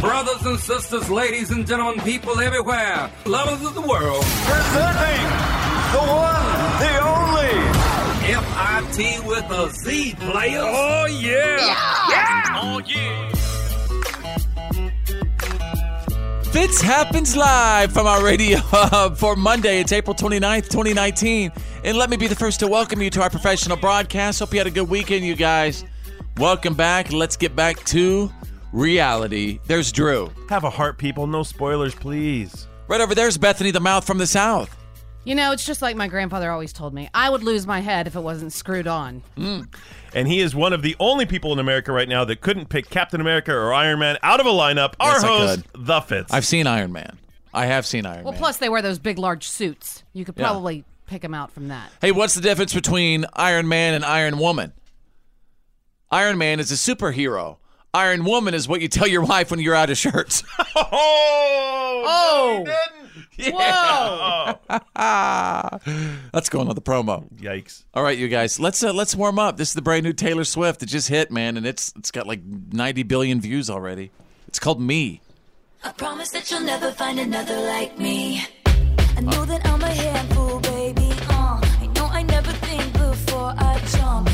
Brothers and sisters, ladies and gentlemen, people everywhere, lovers of the world, Presenting the one, the only. FIT with a Z player. Oh, yeah. Yeah! Oh, yeah. Fitz happens live from our radio hub for Monday. It's April 29th, 2019. And let me be the first to welcome you to our professional broadcast. Hope you had a good weekend, you guys. Welcome back. Let's get back to reality. There's Drew. Have a heart, people. No spoilers, please. Right over there's Bethany the Mouth from the South. You know, it's just like my grandfather always told me. I would lose my head if it wasn't screwed on. Mm. And he is one of the only people in America right now that couldn't pick Captain America or Iron Man out of a lineup. Our Yes, host, The Fitz. I've seen Iron Man. I have seen Iron Well, Man. plus they wear those big, large suits. You could Yeah. probably pick them out from that. Hey, what's the difference between Iron Man and Iron Woman? Iron Man is a superhero. Iron Woman is what you tell your wife when you're out of shirts. oh! Oh! no, he didn't. Whoa! That's going on the promo. Yikes. All right, you guys, let's uh, let's warm up. This is the brand new Taylor Swift that just hit, man, and it's it's got like 90 billion views already. It's called Me. I promise that you'll never find another like me. I know that I'm a handful, baby. Uh, I know I never think before I jump.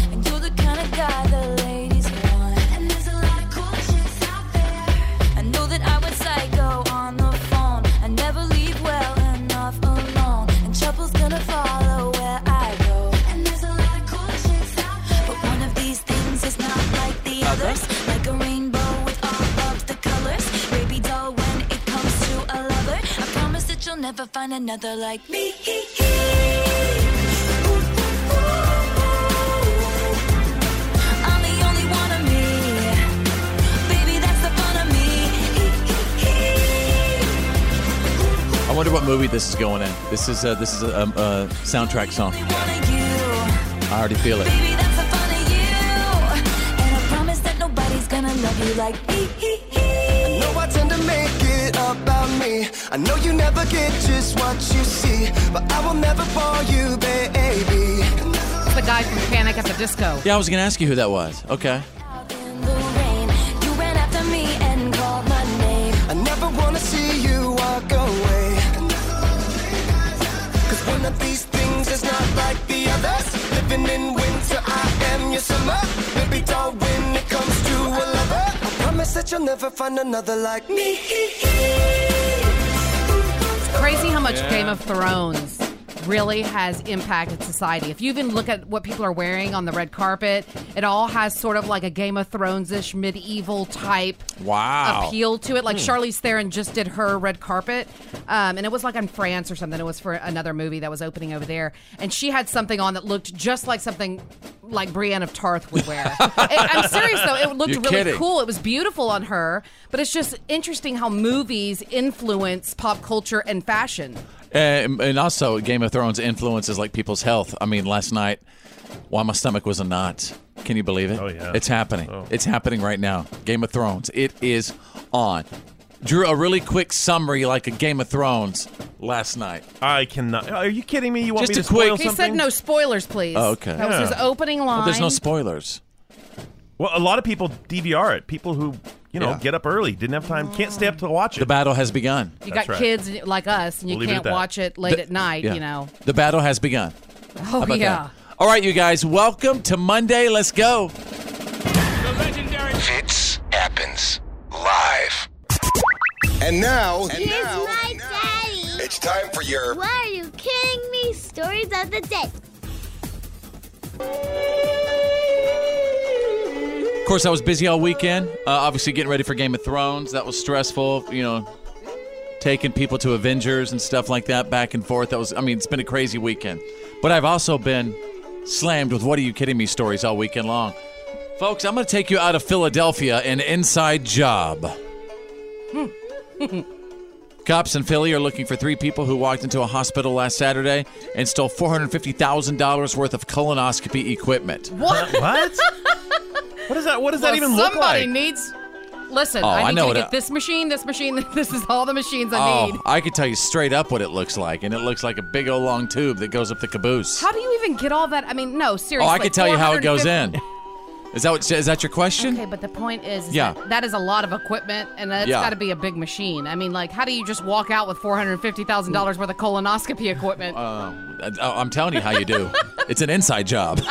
Fun of me. I wonder what movie this is going in. This is uh, this is a, um, a soundtrack song. One of you. I already feel it. I know you never get just what you see, but I will never bore you, baby. It's the guy from Panic at the Disco. Yeah, I was gonna ask you who that was. Okay. In the rain, you ran after me and called my name. I never wanna see you walk away. Cause one of these things is not like the others. Living in winter, I am your summer. Baby doll, when it comes to a lover, I promise that you'll never find another like me. Crazy how much Game of Thrones really has impacted society. If you even look at what people are wearing on the red carpet, it all has sort of like a Game of Thrones ish medieval type Wow. appeal to it. Like Charlize Theron just did her red carpet, um, and it was like in France or something. It was for another movie that was opening over there, and she had something on that looked just like something like Brienne of Tarth would wear. It- I'm serious though; it looked You're really kidding. cool. It was beautiful on her, but it's just interesting how movies influence pop culture and fashion. And, and also, Game of Thrones influences like people's health. I mean, last night, why my stomach was a knot. Can you believe it? Oh, yeah. It's happening. Oh. It's happening right now. Game of Thrones. It is on. Drew, a really quick summary like a Game of Thrones last night. I cannot. Are you kidding me? You want Just me a to quick- spoil He something? said no spoilers, please. Oh, okay. That was his opening line. Well, there's no spoilers. Well, a lot of people DVR it. People who, you know, Yeah. get up early, didn't have time, can't stay up to watch it. The battle has begun. You That's got right. kids like us, and you We'll leave it at can't that. watch it late The- at night. Yeah. You know. The battle has begun. Oh How about yeah. that? All right, you guys, welcome to Monday. Let's go. The legendary Fits happens live. And now, Here's my daddy. it's time for your Why are you kidding me? Stories of the day. Of course, I was busy all weekend. Uh, obviously, getting ready for Game of Thrones. That was stressful. You know, taking people to Avengers and stuff like that, back and forth. That was, I mean, it's been a crazy weekend. But I've also been slammed with "What are you kidding me?" stories all weekend long. Folks, I'm going to take you out of Philadelphia, an inside job. Cops in Philly are looking for three people who walked into a hospital last Saturday and stole $450,000 worth of colonoscopy equipment. What? What? what does that? What does that even look like? somebody needs. Listen, Oh, I I need know to I- get this machine, this machine. This is all the machines I need. Oh, I could tell you straight up what it looks like, and it looks like a big old long tube that goes up the caboose. How do you even get all that? I mean, no, seriously. Oh. I could tell you how it goes in. Is that what, is that your question? Okay, but the point is, is Yeah. that, that is a lot of equipment, and that's Yeah. got to be a big machine. I mean, like, how do you just walk out with four hundred fifty thousand dollars worth of colonoscopy equipment? Uh, I'm telling you how you do. it's an inside job.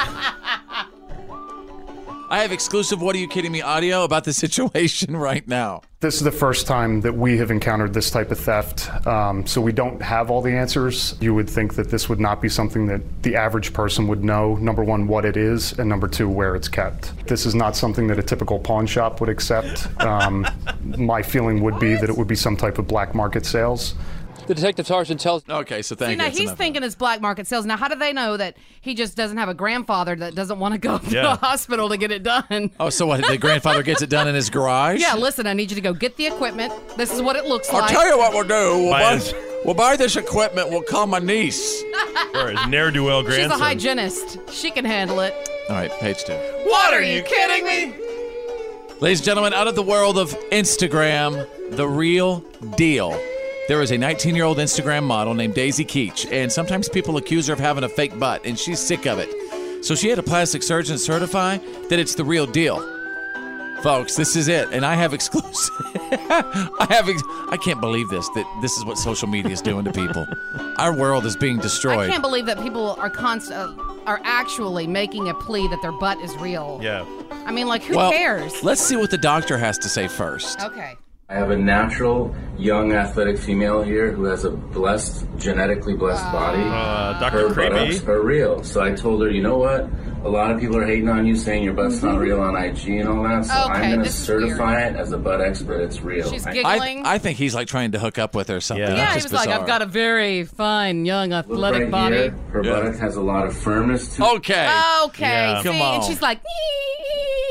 I have exclusive What Are You Kidding Me audio about the situation right now. This is the first time that we have encountered this type of theft, um, so we don't have all the answers. You would think that this would not be something that the average person would know, number one, what it is, and number two, where it's kept. This is not something that a typical pawn shop would accept. Um, my feeling would be that it would be some type of black market sales. The detective sergeant tells. Okay, so See, thank now you. That's he's enough. thinking it's black market sales. Now, how do they know that he just doesn't have a grandfather that doesn't want to go to Yeah. a hospital to get it done? Oh, so what? The grandfather gets it done in his garage? Yeah, listen, I need you to go get the equipment. This is what it looks like. I'll like. tell you what we'll do. We'll Buy buy, we'll buy this equipment. We'll call my niece. Or his ne'er do well She's a hygienist. She can handle it. All right, page two. What are you kidding me? Ladies and gentlemen, out of the world of Instagram, the real deal. There is a 19 year old Instagram model named Daisy Keech, and sometimes people accuse her of having a fake butt, and she's sick of it. So she had a plastic surgeon certify that it's the real deal. Folks, this is it, and I have exclusive. I have. Ex- I can't believe this. That this is what social media is doing to people. Our world is being destroyed. I can't believe that people are const- uh, are actually making a plea that their butt is real. Yeah. I mean, like, who well, cares? let's see what the doctor has to say first. Okay. I have a natural, young, athletic female here who has a blessed, genetically blessed body. Uh, Dr. Her Creepy? buttocks are real. So I told her, you know what? A lot of people are hating on you, saying your butt's not real on IG and all that. So Okay, I'm going to certify it as a butt expert. It's real. She's I- giggling. I, I think he's like trying to hook up with her or something. yeah, That's he just was like, I've got a very fine, young, athletic right body. here. Her buttock has a lot of firmness to it. Okay. Okay, Yeah. see, Come and she's like,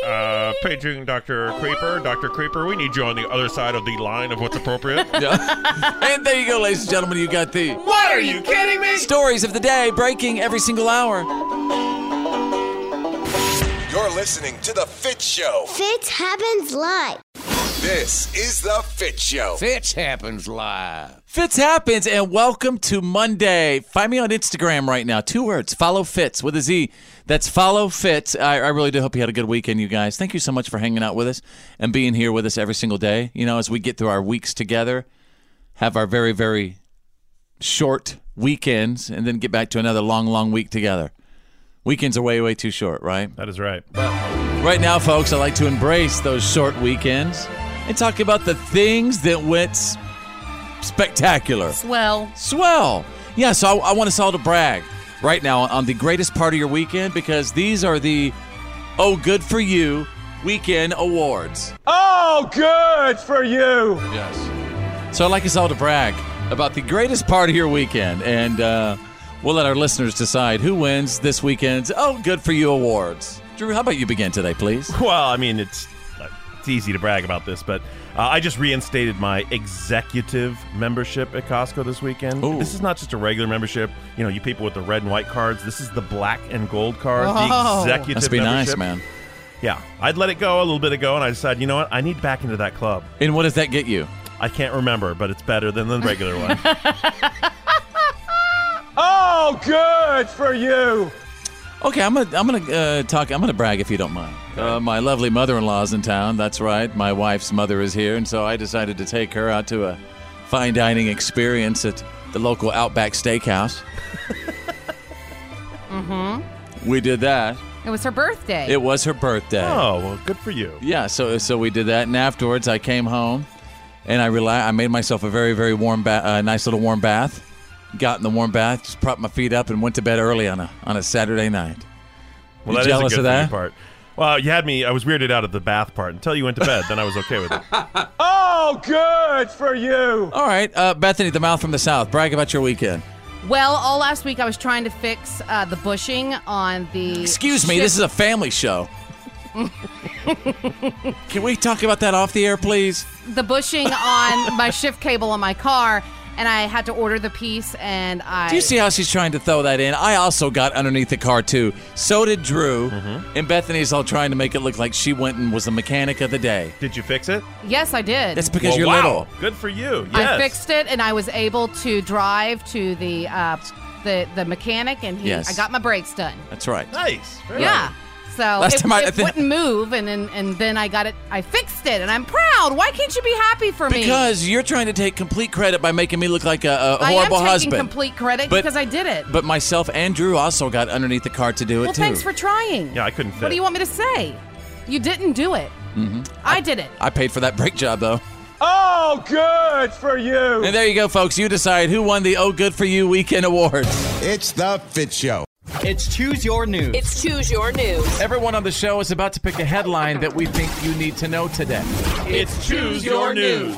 Uh, paging Dr. Creeper. Dr. Creeper, we need you on the other side of the line of what's appropriate. and there you go, ladies and gentlemen. You got the What are you kidding me? stories of the day breaking every single hour. You're listening to The Fit Show. Fitz happens live. This is The Fit Show. Fitz happens live. Fitz happens, and welcome to Monday. Find me on Instagram right now. Two words: follow Fitz with a Z. That's follow Fitz. I, I really do hope you had a good weekend, you guys. Thank you so much for hanging out with us and being here with us every single day. You know, as we get through our weeks together, have our very very short weekends, and then get back to another long long week together. Weekends are way way too short, right? That is right. Right now, folks, I like to embrace those short weekends and talk about the things that went spectacular. swell. Swell. Yeah, so I, I want us all to brag right now on the greatest part of your weekend because these are the Oh Good For You weekend awards. Oh, good for you. Yes. So I'd like us all to brag about the greatest part of your weekend, and uh, we'll let our listeners decide who wins this weekend's Oh Good For You awards. Drew, how about you begin today, please? Well, I mean, it's it's easy to brag about this, but uh, I just reinstated my executive membership at Costco this weekend. This is not just a regular membership. You know, you people with the red and white cards. This is the black and gold card, Oh. the executive Must be nice, man. Yeah, I'd let it go a little bit ago, and I decided, you know what, I need back into that club. And what does that get you? I can't remember, but it's better than the regular one. Oh, good for you. Okay, I'm gonna I'm gonna uh, talk. I'm gonna brag if you don't mind. Uh, my lovely mother-in-law's in town. That's right. My wife's mother is here, and so I decided to take her out to a fine dining experience at the local Outback Steakhouse. Mm-hmm. We did that. It was her birthday. It was her birthday. Oh, well, good for you. Yeah, so so we did that, and afterwards I came home, and I rela- I made myself a very very warm bath, uh, nice little warm bath. Got in the warm bath, just propped my feet up, and went to bed early on a on a Saturday night. Well, You that is jealous a good of that? part. Well, you had me. I was weirded out at the bath part until you went to bed. then I was okay with it. Oh, good for you. All right, uh, Bethany, the mouth from the south. Brag about your weekend. well, all last week I was trying to fix uh, the bushing on the. Excuse me, this is a family show. Can we talk about that off the air, please? the bushing on my shift cable on my car, and I had to order the piece, and I. Do you see how she's trying to throw that in? I also got underneath the car too. So did Drew. Mm-hmm. And Bethany's all trying to make it look like she went and was the mechanic of the day. Did you fix it? Yes, I did. That's because Well, you're wow. little. Good for you. I fixed it, and I was able to drive to the uh, the the mechanic, and he, Yes. I got my brakes done. That's right. Nice. Very Yeah. So Last it, time I- I it think- wouldn't move, and then and then I got it. I fixed it, and I'm proud. Why can't you be happy for me? Because you're trying to take complete credit by making me look like a, a I am horrible taking husband. complete credit But- because I did it. But myself and Drew also got underneath the car to do it well, too. thanks for trying. Yeah, I couldn't fit. It. What do you want me to say? You didn't do it. hmm I did it. I paid for that brake job though. Oh, good for you. And there you go, folks. You decide who won the Oh Good for You Weekend Awards. It's the Fit Show. It's Choose Your News. It's Choose Your News. Everyone on the show is about to pick a headline that we think you need to know today. It's Choose Your News.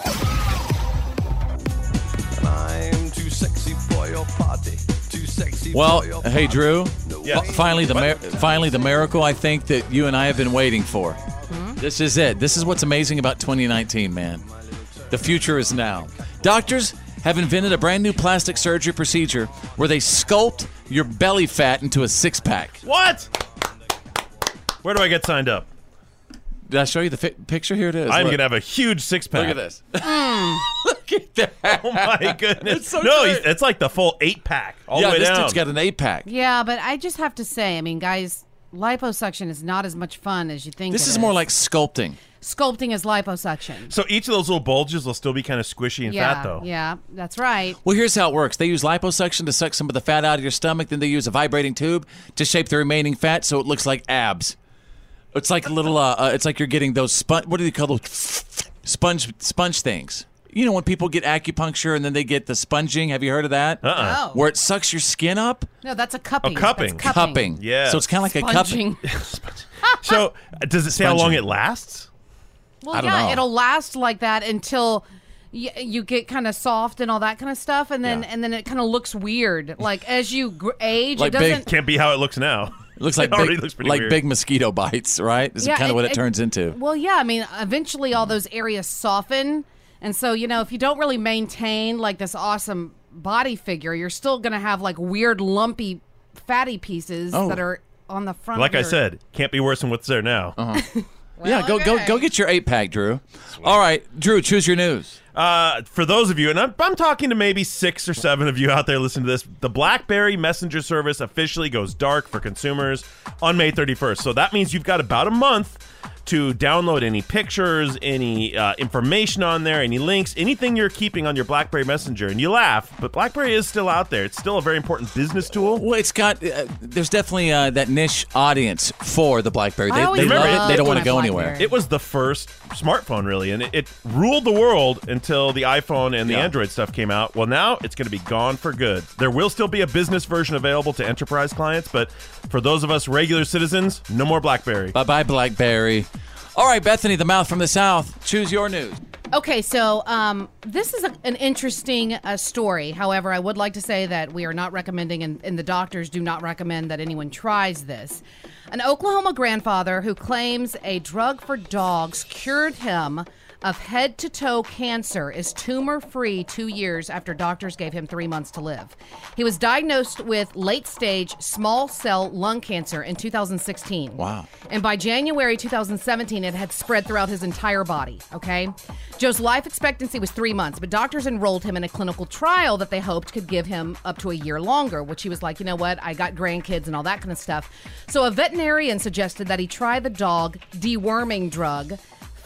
I'm too sexy for your party. Too sexy Well, for your hey Drew. Yeah. Fi- Finally, the mir- finally the miracle I think that you and I have been waiting for. Hmm? This is it. This is what's amazing about 2019, man. The future is now. Doctors have invented a brand new plastic surgery procedure where they sculpt your belly fat into a six pack. What? Where do I get signed up? Did I show you the fi- picture? Here it is. I'm Look. gonna have a huge six pack. Look at this. Hmm. Oh my goodness! It's so no, great. he's- it's like the full eight pack all yeah, the way this down. dude's got an eight pack. Yeah, but I just have to say, I mean, guys, liposuction is not as much fun as you think. This it is more like sculpting. Sculpting is liposuction. so each of those little bulges will still be kind of squishy and yeah, fat, though. yeah, that's right. Well, here's how it works. They use liposuction to suck some of the fat out of your stomach. Then they use a vibrating tube to shape the remaining fat so it looks like abs. It's like a little. Uh, uh, it's like you're getting those sponge. What do they call those sponge sponge things? You know when people get acupuncture and then they get the sponging. Have you heard of that? Uh-uh. Oh. Where it sucks your skin up. No, that's a cupping. Oh, cupping. That's Cupping. Yeah. So it's kind of like a cupping. So uh, does it say how long it lasts? Well, I don't yeah, know. it'll last like that until y- you get kind of soft and all that kind of stuff, and then Yeah. and then it kind of looks weird. Like as you gr- age, Like it big- doesn't. Can't be how it looks now. It looks like It already big, looks pretty like weird. big mosquito bites, right? This is kind of what it, turns into. Well, yeah, I mean, eventually all those areas soften, and so you know, if you don't really maintain like this awesome body figure, you're still gonna have like weird lumpy fatty pieces Oh. that are on the front. Like of I said, can't be worse than what's there now. Uh-huh. yeah, go go okay. go get your eight pack, Drew. All right, Drew, choose your news. Uh, for those of you, and I'm, I'm talking to maybe six or seven of you out there listening to this, the BlackBerry Messenger service officially goes dark for consumers on May 31st. So that means you've got about a month to download any pictures, any uh, information on there, any links, anything you're keeping on your BlackBerry Messenger. And you laugh, but BlackBerry is still out there. It's still a very important business tool. Well, it's got. Uh, there's definitely uh, that niche audience for the BlackBerry. I They, always they love it. They don't want to go anywhere. It was the first smartphone, really, and it, it ruled the world until the iPhone and the Yeah. Android stuff came out. Well, now it's going to be gone for good. There will still be a business version available to enterprise clients, but for those of us regular citizens, no more BlackBerry. Bye bye, BlackBerry. All right, Bethany, the mouth from the south. Choose your news. Okay, so um, this is a, an interesting uh, story. However, I would like to say that we are not recommending, and, and the doctors do not recommend that anyone tries this. An Oklahoma grandfather who claims a drug for dogs cured him of head to toe cancer is tumor free two years after doctors gave him three months to live. He was diagnosed with late stage small cell lung cancer in 2016. Wow. And by January 2017, it had spread throughout his entire body. Okay. Joe's life expectancy was three months, but doctors enrolled him in a clinical trial that they hoped could give him up to a year longer, which he was like, you know what? I got grandkids and all that kind of stuff. So a veterinarian suggested that he try the dog deworming drug,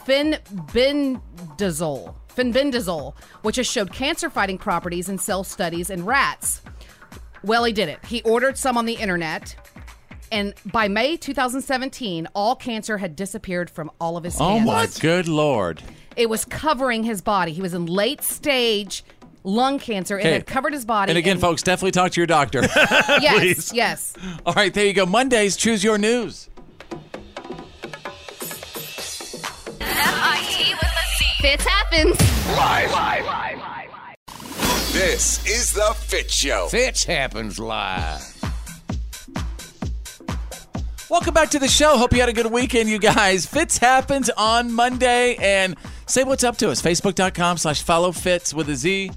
fenbendazole. finbendazole, which has showed cancer fighting properties in cell studies in rats. Well, he did it. He ordered some on the internet. And by May 2017, all cancer had disappeared from all of his Oh my good lord. It was covering his body. He was in late stage lung cancer. And it Okay. had covered his body. And again, folks, definitely talk to your doctor. yes, yes. All right, there you go. Mondays, choose your news. Fits happens. This is the Fit Show. Fitz happens live. Welcome back to the show. Hope you had a good weekend, you guys. Fitz happens on Monday, and say what's up to us. Facebook.com slash follow Fitz with a Z.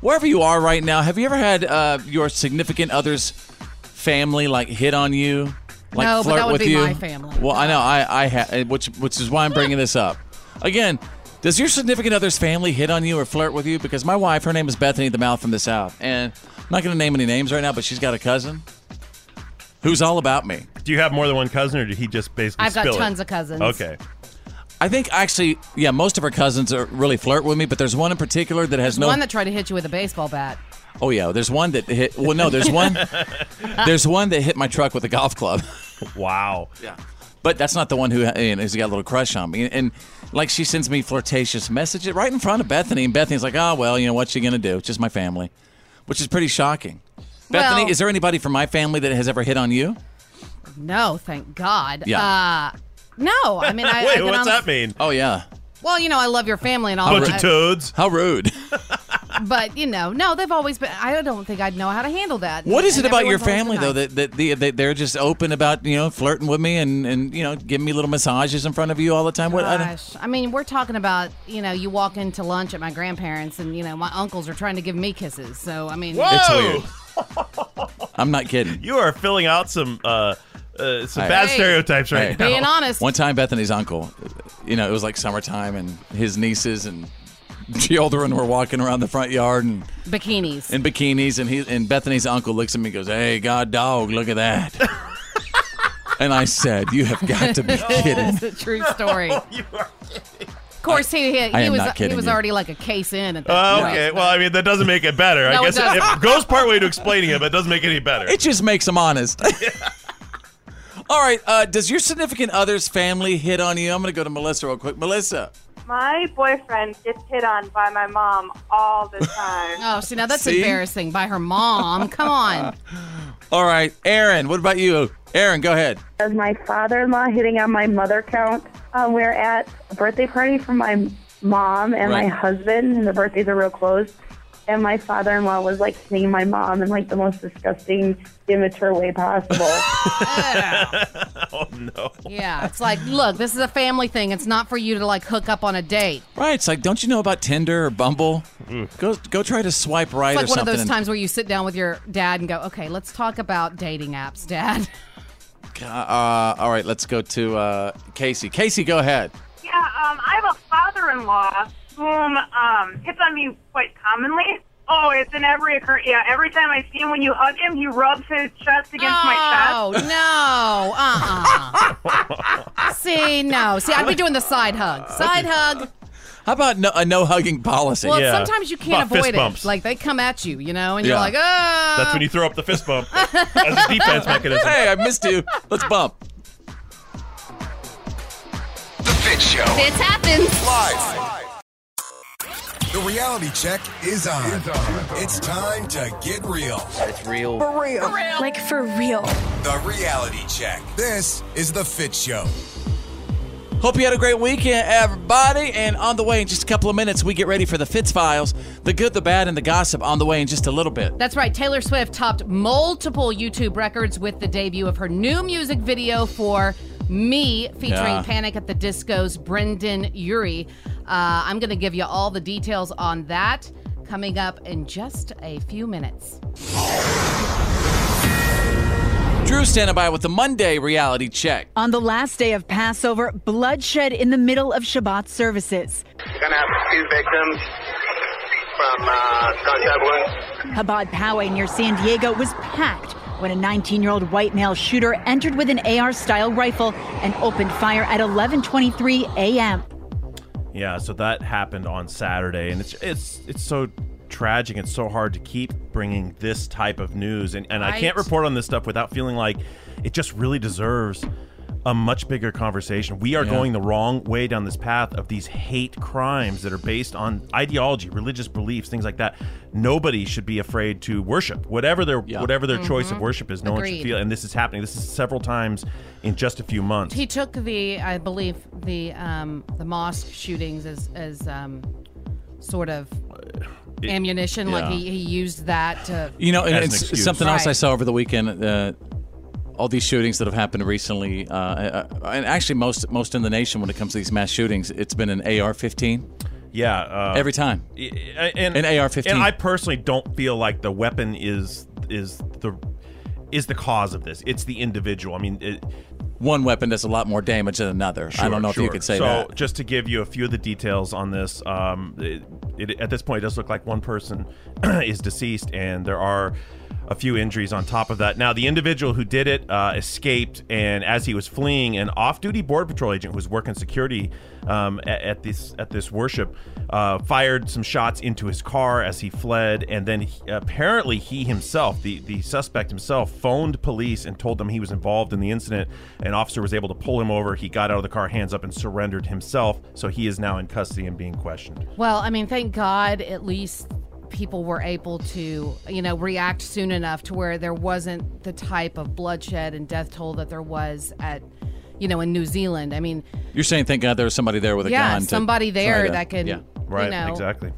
Wherever you are right now, have you ever had uh, your significant other's family like hit on you? Like No, but flirt that would with be you? my family. Well, I know. I, I ha- which which is why I'm bringing this up. Again, does your significant other's family hit on you or flirt with you? Because my wife, her name is Bethany the Mouth from the South, and I'm not going to name any names right now, but she's got a cousin who's all about me. Do you have more than one cousin, or did he just basically I've got spill it? tons of cousins. Okay. I think actually, yeah, most of her cousins are really flirt with me, but there's one in particular that has There's no. one that tried to hit you with a baseball bat. oh yeah, there's one that hit. Well, no, there's one. there's one that hit my truck with a golf club. Wow. Yeah. But that's not the one who you know, has got a little crush on me. And, like she sends me flirtatious messages right in front of Bethany, and Bethany's like, "Oh well, you know what you gonna do? It's just my family," which is pretty shocking. Bethany, Well- is there anybody from my family that has ever hit on you? No, thank God. Yeah. Uh, no, I mean, I. Wait, I've what's on- that mean? Oh yeah. Well, you know, I love your family and all. Bunch of toads. How rude. But you know, no, they've always been. I don't think I'd know how to handle that. What is And it about your family though that that, the, that they're just open about you know flirting with me and and you know giving me little massages in front of you all the time? What? I Gosh, I mean, we're talking about you know, you walk into lunch at my grandparents, and you know, my uncles are trying to give me kisses. So I mean, It's weird. I'm not kidding. You are filling out some uh, uh, some Hey. bad stereotypes right Hey. now. being honest. One time, Bethany's uncle, you know, it was like summertime, and his nieces and children were walking around the front yard and bikinis. in bikinis, and he and Bethany's uncle looks at me and goes, "Hey, God, dog, look at that." and I said, "You have got to be kidding." It's a true story. Of course, he he, I he was he was you. already like a case in at that Oh, point. okay. Well, I mean, that doesn't make it better. No, I guess it, doesn't. it goes part way to explaining it, but it doesn't make it any better. It just makes him honest. All right. Uh, does your significant other's family hit on you? I'm going to go to Melissa real quick. Melissa. My boyfriend gets hit on by my mom all the time. Oh, see now that's See? embarrassing by her mom. Come on. All right, Aaron. What about you? Aaron, go ahead. As my father-in-law hitting on my mother count. Um, we're at a birthday party for my mom and my husband, and the birthdays are real close. And my father-in-law was like hitting my mom in like the most disgusting, immature way possible. oh no. Yeah, it's like, look, this is a family thing. It's not for you to like hook up on a date. Right. It's like, don't you know about Tinder or Bumble? Go go try to swipe right It's or like one of those and- times where you sit down with your dad and go, okay, let's talk about dating apps, Dad. Uh, all right, let's go to uh, Casey. Casey, go ahead. Yeah, um, I have a father-in-law whom um, hits on me quite commonly. Oh, it's in every occur. Yeah, every time I see him, when you hug him, he rubs his chest against my chest. Oh no! Uh uh See, no. See, I'd be doing the side hug. Side hug. How about no, a no hugging policy? Well, sometimes you can't About fist avoid it. bumps. Like they come at you, you know, and you're Yeah. like, ah. That's when you throw up the fist bump as a defense mechanism. Hey, I missed you. Let's bump. The Fit Show. Fits happens. Live. The reality check is on. It's time to get real. It's real. For real. Like for real. The reality check. This is The Fit Show. Hope you had a great weekend, everybody. And on the way in just a couple of minutes, we get ready for the Fitz Files, the good, the bad, and the gossip on the way in just a little bit. That's right. Taylor Swift topped multiple YouTube records with the debut of her new music video for Me, featuring Yeah. Panic at the Disco's Brendon Urie. Uh, I'm going to give you all the details on that coming up in just a few minutes. Drew standing by with the Monday reality check. On the last day of Passover, bloodshed in the middle of Shabbat services. We're gonna have two victims from uh, gunshot wounds. Chabad Poway near San Diego was packed when a 19 year old white male shooter entered with an AR style rifle and opened fire at 11:23 a.m. Yeah, so that happened on Saturday, and it's it's it's so tragic. It's so hard to keep bringing this type of news, and and I can't report on this stuff without feeling like it just really deserves a much bigger conversation. We are Yeah. going the wrong way down this path of these hate crimes that are based on ideology, religious beliefs, things like that. Nobody should be afraid to worship whatever their Yeah. whatever their choice of worship is. No one should feel, and this is happening. This is several times in just a few months. He took the, I believe, the um, the mosque shootings as as um, sort of it- ammunition. Like he, he used that to. You know, and an it's excuse. something else I saw over the weekend. Uh, all these shootings that have happened recently, uh, uh, and actually most most in the nation when it comes to these mass shootings, it's been an AR-15. Yeah, uh, Every time. and An AR-15. And I personally don't feel like the weapon is is the is the cause of this. It's the individual. I mean, it, One weapon does a lot more damage than another. I don't know if you could say so, that. So, just to give you a few of the details on this, um, it, it, at this point, it does look like one person is deceased, and there are a few injuries on top of that. Now, the individual who did it uh, escaped, and as he was fleeing, an off-duty border patrol agent who was working security um, at, at this at this worship uh, fired some shots into his car as he fled, and then he, apparently he himself, the the suspect himself, phoned police and told them he was involved in the incident. An officer was able to pull him over. He got out of the car, hands up, and surrendered himself. So he is now in custody and being questioned. Well, I mean, thank God at least people were able to, you know, react soon enough to where there wasn't the type of bloodshed and death toll that there was at, you know, in New Zealand. I mean, You're saying, thank God there was somebody there with a yeah, gun. to somebody there to- that can, yeah. Right, you know, exactly.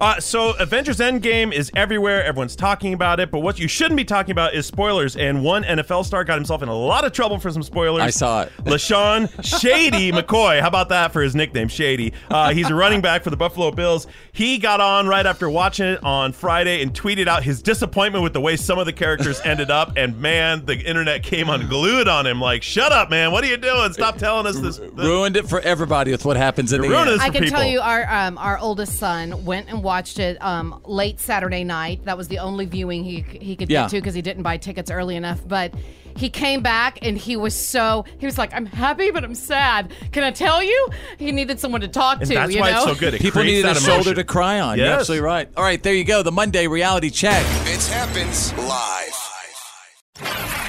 Uh, so Avengers Endgame is everywhere. Everyone's talking about it, but what you shouldn't be talking about is spoilers. And one NFL star got himself in a lot of trouble for some spoilers. I saw it. LeSean Shady McCoy. How about that for his nickname, Shady? Uh, he's a running back for the Buffalo Bills. He got on right after watching it on Friday and tweeted out his disappointment with the way some of the characters ended up. And man, the internet came unglued on him. Like, shut up, man! What are you doing? Stop telling us this. this. Ruined it for everybody with what happens in the Ruined end. it I can people. tell you, our um, our oldest son went and watched it um, late Saturday night. That was the only viewing he he could Yeah. get to because he didn't buy tickets early enough. But he came back and he was so he was like, "I'm happy, but I'm sad." Can I tell you? He needed someone to talk And to. that's you why know? it's so good. It People creates needed a that shoulder to cry on. You're absolutely right. All right, there you go. The Monday reality check. It happens live.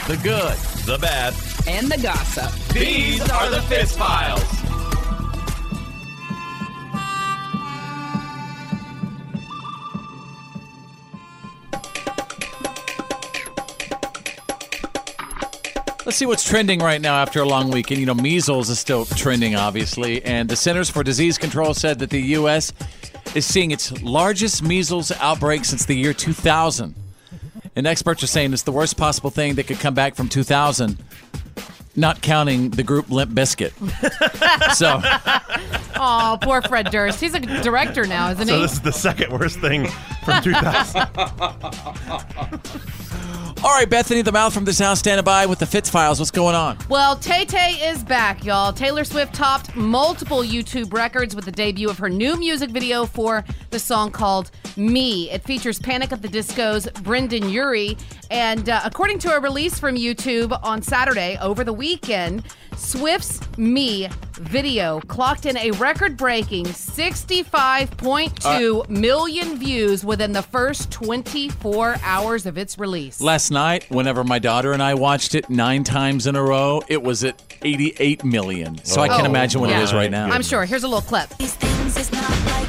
The good. The bad. And the gossip. These are the Fitz Files. Let's see what's trending right now after a long weekend. You know, measles is still trending, obviously, and the Centers for Disease Control said that the U.S. is seeing its largest measles outbreak since the year 2000. And experts are saying it's the worst possible thing that could come back from 2000, not counting the group Limp Bizkit. so, Oh, poor Fred Durst. He's a director now, isn't he? So he? this is the second worst thing from 2000. all right, Bethany the Mouth from this house standing by with the Fitz files. What's going on? Well, Tay Tay is back, y'all. Taylor Swift topped multiple YouTube records with the debut of her new music video for the song called Me. It features Panic at the Disco's Brendon Urie. And uh, according to a release from YouTube on Saturday over the weekend, Swift's Me video clocked in a record breaking 65.2 uh, million views within the first 24 hours of its release. Last night, whenever my daughter and I watched it nine times in a row, it was at 88 million. So I can Oh, imagine what it yeah. is right now. I'm sure. Here's a little clip. These things is not like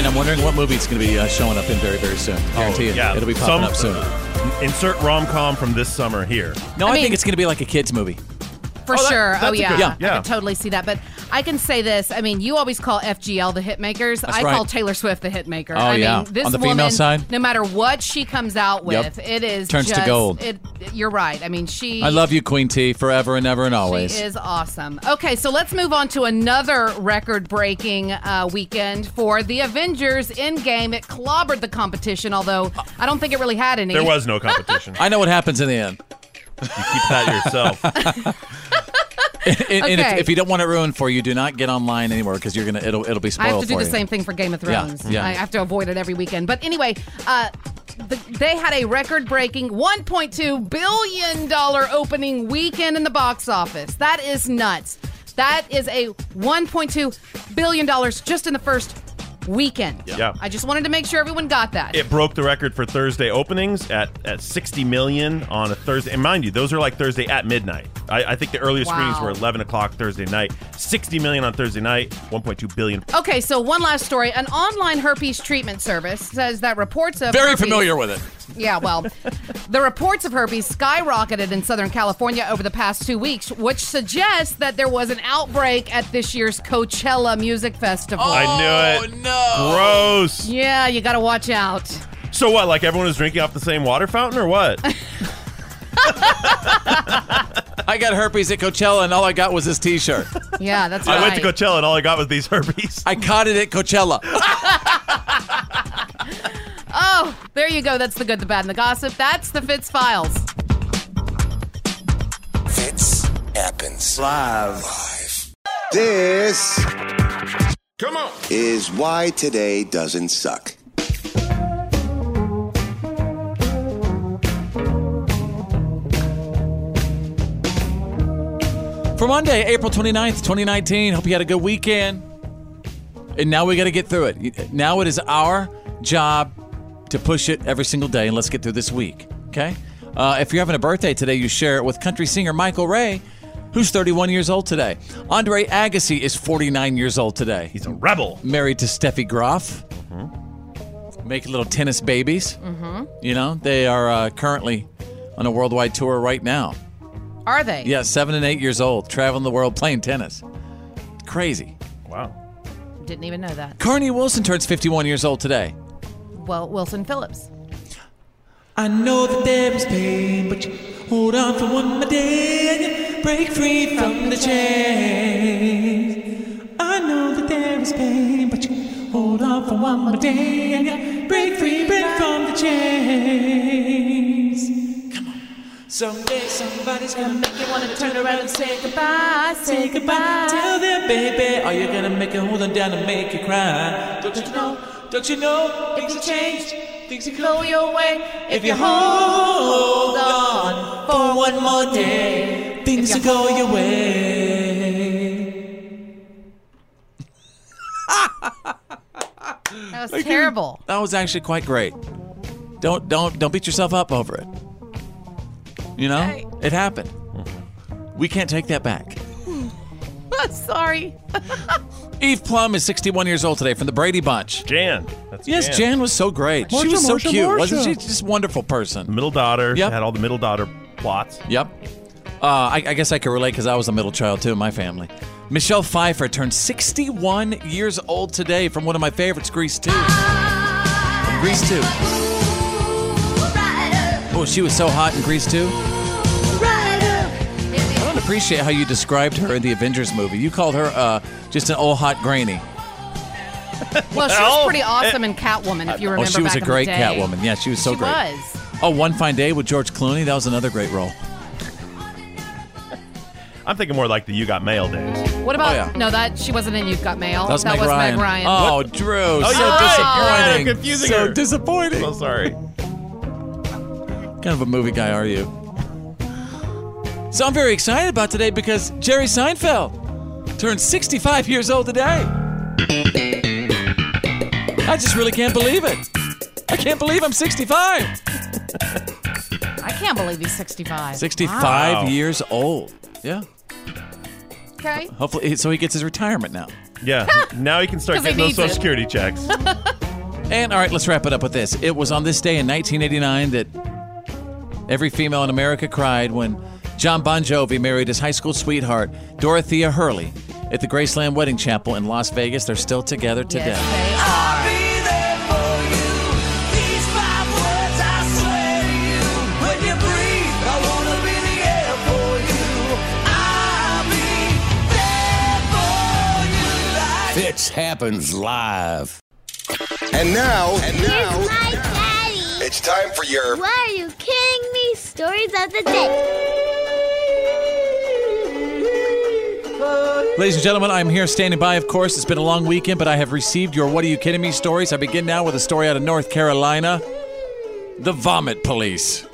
And I'm wondering what movie it's going to be uh, showing up in very, very soon. Guarantee you. Oh, yeah. It'll be popping Some- up soon. Insert rom com from this summer here. No, I, I mean- think it's going to be like a kid's movie. For Oh, that- sure. that's oh yeah. good- Yeah. I yeah. can totally see that. But I can say this. I mean, you always call FGL the hitmakers. I right. call Taylor Swift the hitmaker. Oh, I yeah. mean, this On the female woman, side? no matter what she comes out with, Yep. it is Turns to gold. It, you're right. I mean, she. I love you, Queen T, forever and ever and always. She is awesome. Okay, so let's move on to another record-breaking uh, weekend for the Avengers Endgame. It clobbered the competition, although I don't think it really had any. There was no competition. I know what happens in the end. You keep that yourself. And, and if, Okay. if you don't want it ruined for you, do not get online anymore because you're gonna it'll it'll be spoiled. I have to do the you. same thing for Game of Yeah, Thrones. yeah. I have to avoid it every weekend. But anyway, uh, the, they had a record-breaking 1.2 billion dollar opening weekend in the box office. That is nuts. That is a 1.2 billion dollars just in the first weekend. Yeah. I just wanted to make sure everyone got that. It broke the record for Thursday openings at, at 60 million on a Thursday. And mind you, those are like Thursday at midnight. I, I think the earliest Wow. screenings were 11 o'clock Thursday night. 60 million on Thursday night, 1.2 billion. Okay, so one last story. An online herpes treatment service says that reports of Very herpes- familiar with it. Yeah, well, the reports of herpes skyrocketed in Southern California over the past two weeks, which suggests that there was an outbreak at this year's Coachella Music Festival. I knew oh, it. Oh no. Gross. Yeah, you got to watch out. So what? Like everyone was drinking off the same water fountain, or what? I got herpes at Coachella, and all I got was this T-shirt. Yeah, that's I went to Coachella and all I got was these herpes. I caught it at Coachella. Oh, there you go. That's the good, the bad, and the gossip. That's the Fitz Files. Fits happens live. Live. This Come on. is why today doesn't suck. For Monday, April 29th, 2019, hope you had a good weekend. And now we got to get through it. Now it is our job to push it every single day, and let's get through this week, okay? Uh, if you're having a birthday today, you share it with country singer Michael Ray, who's 31 years old today. Andre Agassi is 49 years old today. He's a rebel. Married to Steffi Graf. Making little tennis babies. Mm-hmm. You know, they are uh, currently on a worldwide tour right now. Are they? Yeah, seven and eight years old, traveling the world playing tennis. Crazy. Wow. Didn't even know that. Carnie Wilson turns 51 years old today. Well, Wilson Phillips. I know that there is pain, but you hold on for one more day break free from the chains. I know that there is pain, but you hold on for one more day and break free, break from the chains. Come on. Someday somebody's gonna make you wanna turn around and say goodbye, say goodbye. Tell them, baby, are you gonna make it hold them down and make you cry? Don't you know? Don't you know? Things have changed. Things will go your way if you hold on for one more day. Things will go your way. That was Like, terrible. That was actually quite great. Don't don't don't beat yourself up over it. You know, it happened. We can't take that back. Sorry. Eve Plumb is 61 years old today from the Brady Bunch. Jan. That's yes, Jan. Jan was so great. she was so Marsha, cute, wasn't she? Marsha. Just a wonderful person. Middle daughter. Yep. Had all the middle daughter plots. Yep. Uh, I, I guess I could relate because I was a middle child too in my family. Michelle Pfeiffer turned 61 years old today from one of my favorites, Grease 2. From Grease 2. Oh, she was so hot in Grease 2. I appreciate how you described her in the Avengers movie. You called her uh, just an old hot granny. Well, she was pretty awesome in Catwoman, if you remember oh, she was back a great. Catwoman. Yeah, she was so She great. was. Oh, One Fine Day with George Clooney. That was another great role. I'm thinking more like the You Got Mail days. What about Oh, yeah. no? That she wasn't in You've Got Mail. That was Meg Ryan. Ryan. Oh, Drew, Oh, so you're right. disappointing. I'm confusing so her. disappointing. So sorry. kind of a movie guy are you? So I'm very excited about today because Jerry Seinfeld turned 65 years old today. I just really can't believe it. I can't believe I'm 65. I can't believe he's 65. 65 Wow. years old. Yeah. Okay. Hopefully, so he gets his retirement now. Yeah. now he can start getting those Social it. Security checks. And all right, let's wrap it up with this. It was on this day in 1989 that every female in America cried when John Bon Jovi married his high school sweetheart, Dorothea Hurley, at the Graceland Wedding Chapel in Las Vegas. They're still together today. Yes, Fitz happens live. And now, and Here's now, my daddy. it's time for your Why are you kidding me? Stories of the day. Ladies and gentlemen, I'm here standing by, of course. It's been a long weekend, but I have received your What Are You Kidding Me stories. I begin now with a story out of North Carolina The Vomit Police.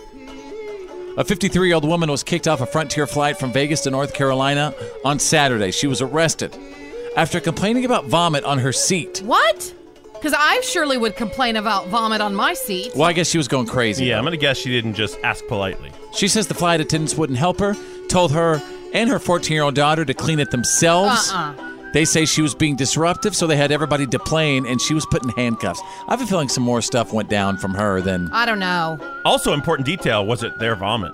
A 53 year old woman was kicked off a Frontier flight from Vegas to North Carolina on Saturday. She was arrested after complaining about vomit on her seat. What? Because I surely would complain about vomit on my seat. Well, I guess she was going crazy. Yeah, I'm gonna guess she didn't just ask politely. She says the flight attendants wouldn't help her, told her and her 14 year old daughter to clean it themselves. Uh-uh. They say she was being disruptive, so they had everybody deplane, and she was put in handcuffs. I have a feeling some more stuff went down from her than. I don't know. Also, important detail was it their vomit?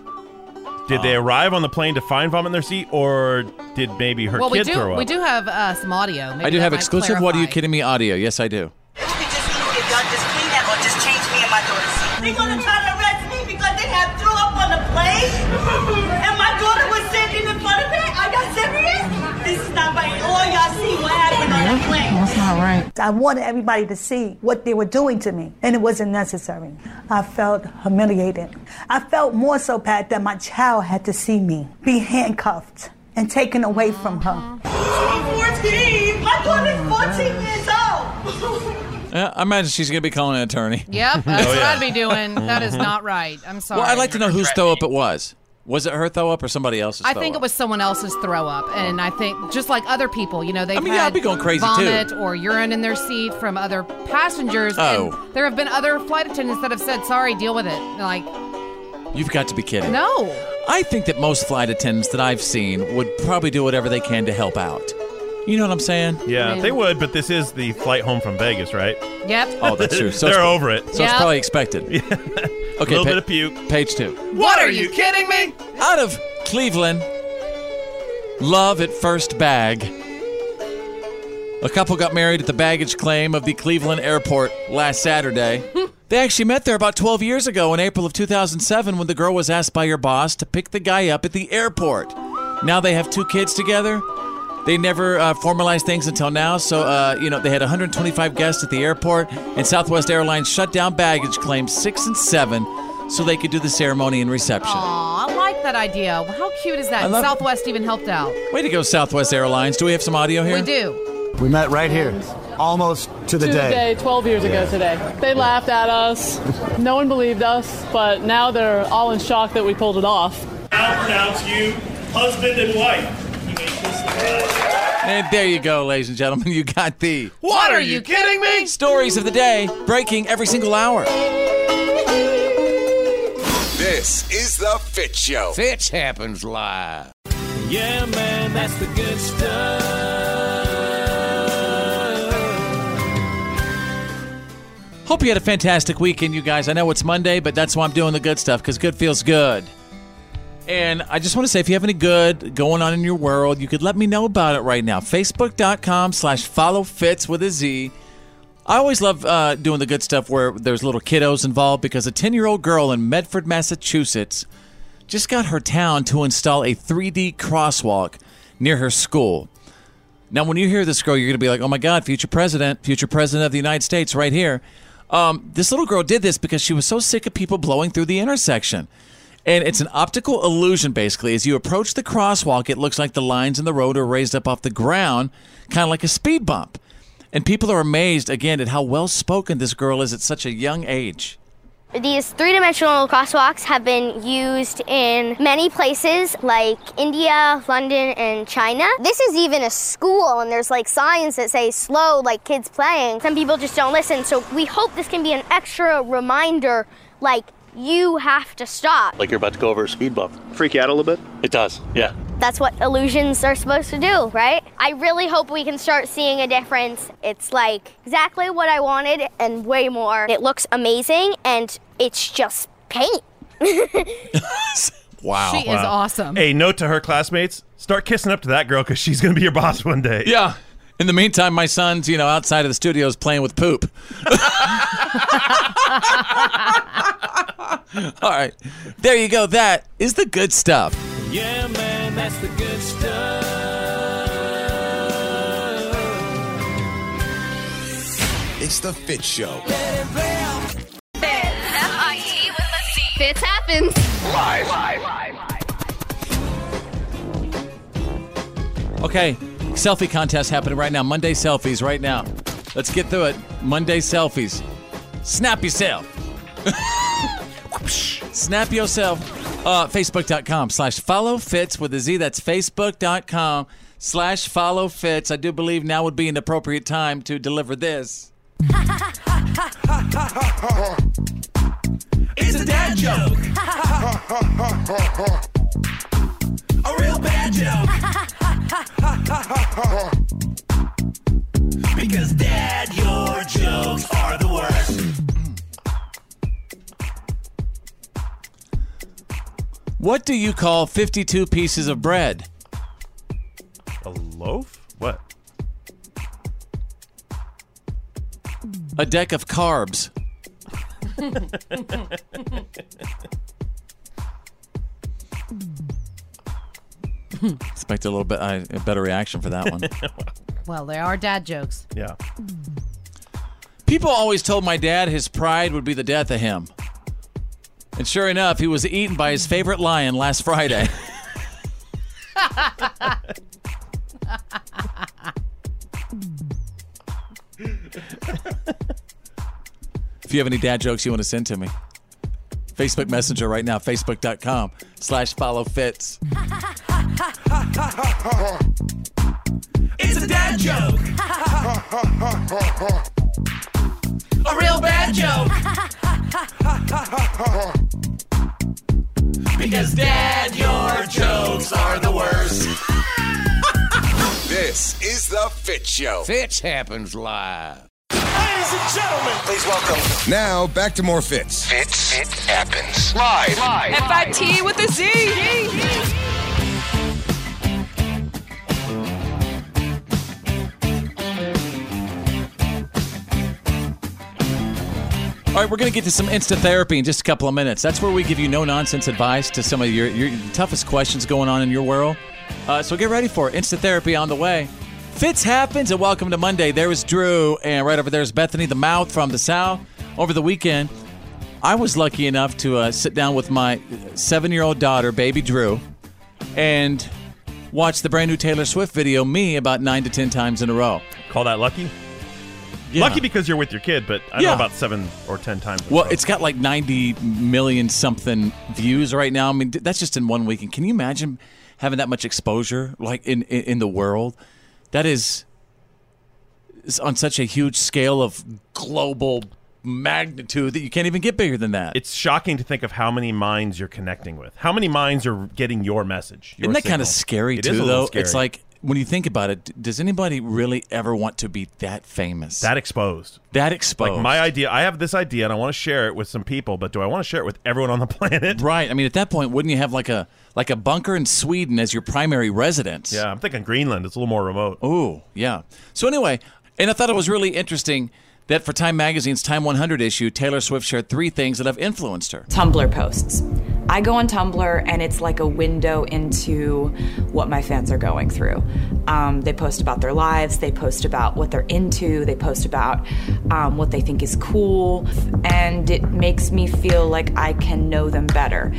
Did they arrive on the plane to find vomit in their seat, or did maybe her well, we do. throw up? We do have uh, some audio. Maybe I do have might exclusive What Are You. Kidding Me audio. Yes, I do. If y'all just clean that or just change me and my daughter's seat. They gonna try to arrest me because they have threw up on the plane? and my daughter was sitting in front of it? Are y'all serious? This is not right. All y'all see what happened on the plane. That's not right. I wanted everybody to see what they were doing to me, and it wasn't necessary. I felt humiliated. I felt more so, Pat, that my child had to see me be handcuffed and taken away from her. 14. My daughter's 14 years old. Yeah, I imagine she's going to be calling an attorney. Yep, that's Oh, what. I'd be doing. That is not right. I'm sorry. Well, I'd like to know whose throw up it was. Was it her throw up or somebody else's? I throw think up? it was someone else's throw up, and I think just like other people, you know, they've I mean, had yeah, I'd be going crazy, too. vomit or urine in their seat from other passengers. Oh. and there have been other flight attendants that have said, "Sorry, deal with it." Like, You've got to be kidding. no, I think that most flight attendants that I've seen would probably do whatever they can to help out. You know what I'm saying? Yeah, they would, but this is the flight home from Vegas, right? Yep. Oh, that's true. So They're it's- over it. So it's probably expected. Okay, A Little pa- bit of puke. Page two. What are you kidding me? Out of Cleveland, love at first bag. A couple got married at the baggage claim of the Cleveland airport last Saturday. they actually met there about 12 years ago in April of 2007 when the girl was asked by her boss to pick the guy up at the airport. Now they have two kids together. They never uh, formalized things until now. So, uh, you know, they had 125 guests at the airport, and Southwest Airlines shut down baggage claims six and seven so they could do the ceremony and reception. Aw, I like that idea. How cute is that? Love- Southwest even helped out. Way to go, Southwest Airlines. Do we have some audio here? We do. We met right here, almost to the to day. the day 12 years ago today. They laughed at us. No one believed us, but now they're all in shock that we pulled it off. I'll pronounce you husband and wife. And there you go, ladies and gentlemen. You got the What are you kidding me? stories of the day breaking every single hour. This is the Fitz Show. Fitz happens live. Yeah, man, that's the good stuff. Hope you had a fantastic weekend, you guys. I know it's Monday, but that's why I'm doing the good stuff because good feels good. And I just want to say, if you have any good going on in your world, you could let me know about it right now. Facebook.com slash follow Fitz with a Z. I always love uh, doing the good stuff where there's little kiddos involved because a 10 year old girl in Medford, Massachusetts just got her town to install a 3D crosswalk near her school. Now, when you hear this girl, you're going to be like, oh my God, future president, future president of the United States, right here. Um, this little girl did this because she was so sick of people blowing through the intersection. And it's an optical illusion, basically. As you approach the crosswalk, it looks like the lines in the road are raised up off the ground, kind of like a speed bump. And people are amazed, again, at how well spoken this girl is at such a young age. These three dimensional crosswalks have been used in many places like India, London, and China. This is even a school, and there's like signs that say slow, like kids playing. Some people just don't listen, so we hope this can be an extra reminder like, you have to stop. Like you're about to go over a speed bump. Freak you out a little bit? It does, yeah. That's what illusions are supposed to do, right? I really hope we can start seeing a difference. It's like exactly what I wanted and way more. It looks amazing and it's just paint. Wow. She is awesome. A note to her classmates: start kissing up to that girl because she's going to be your boss one day. Yeah. In the meantime, my son's, you know, outside of the studios playing with poop. All right. There you go. That is the good stuff. Yeah, man, that's the good stuff. It's the Fitz Show. F-I-T with a C. Fitz happens. Live. Okay. Selfie contest happening right now. Monday selfies right now. Let's get through it. Monday selfies. Snap yourself. Snap yourself. Uh, Facebook.com slash follow Fitz with a Z. That's Facebook.com slash follow Fitz. I do believe now would be an appropriate time to deliver this. It's a dad joke. a real bad joke. because, Dad, your jokes are the worst. What do you call 52 pieces of bread? A loaf? What? A deck of carbs. Expect a little bit uh, a better reaction for that one. Well, there are dad jokes. Yeah. People always told my dad his pride would be the death of him. And sure enough, he was eaten by his favorite lion last Friday. if you have any dad jokes you want to send to me, Facebook Messenger right now, facebook.com slash follow Fitz. It's a dad joke. A real bad joke. Because dad, your jokes are the worst. This is the Fitz Show. Fitz happens live. Ladies and gentlemen, please welcome. Now back to more Fitz. Fitz. It happens live. F-I-T with a Z. All right, we're going to get to some instant therapy in just a couple of minutes. That's where we give you no nonsense advice to some of your, your toughest questions going on in your world. Uh, so get ready for it. Instant therapy on the way. Fitz happens, and welcome to Monday. There is Drew, and right over there is Bethany, the mouth from the South. Over the weekend, I was lucky enough to uh, sit down with my seven year old daughter, baby Drew, and watch the brand new Taylor Swift video, Me, about nine to ten times in a row. Call that lucky? Yeah. Lucky because you're with your kid, but I Yeah. know about seven or ten times. Well, it's got like 90 million something views right now. I mean, that's just in one weekend. Can you imagine having that much exposure like in in, in the world? That is, is on such a huge scale of global magnitude that you can't even get bigger than that. It's shocking to think of how many minds you're connecting with. How many minds are getting your message? Your Isn't that kind of scary It too? though scary. it's like when you think about it, does anybody really ever want to be that famous? that exposed. that exposed. Like my idea, I have this idea and I want to share it with some people, but do I want to share it with everyone on the planet? right. I mean, at that point, wouldn't you have like a like a bunker in Sweden as your primary residence? Yeah, I'm thinking Greenland. It's a little more remote. Oh, yeah. So anyway, and I thought it was really interesting that for Time Magazine's Time 100 issue, Taylor Swift shared three things that have influenced her. Tumblr posts. I go on Tumblr and it's like a window into what my fans are going through. Um, they post about their lives, they post about what they're into, they post about um, what they think is cool, and it makes me feel like I can know them better.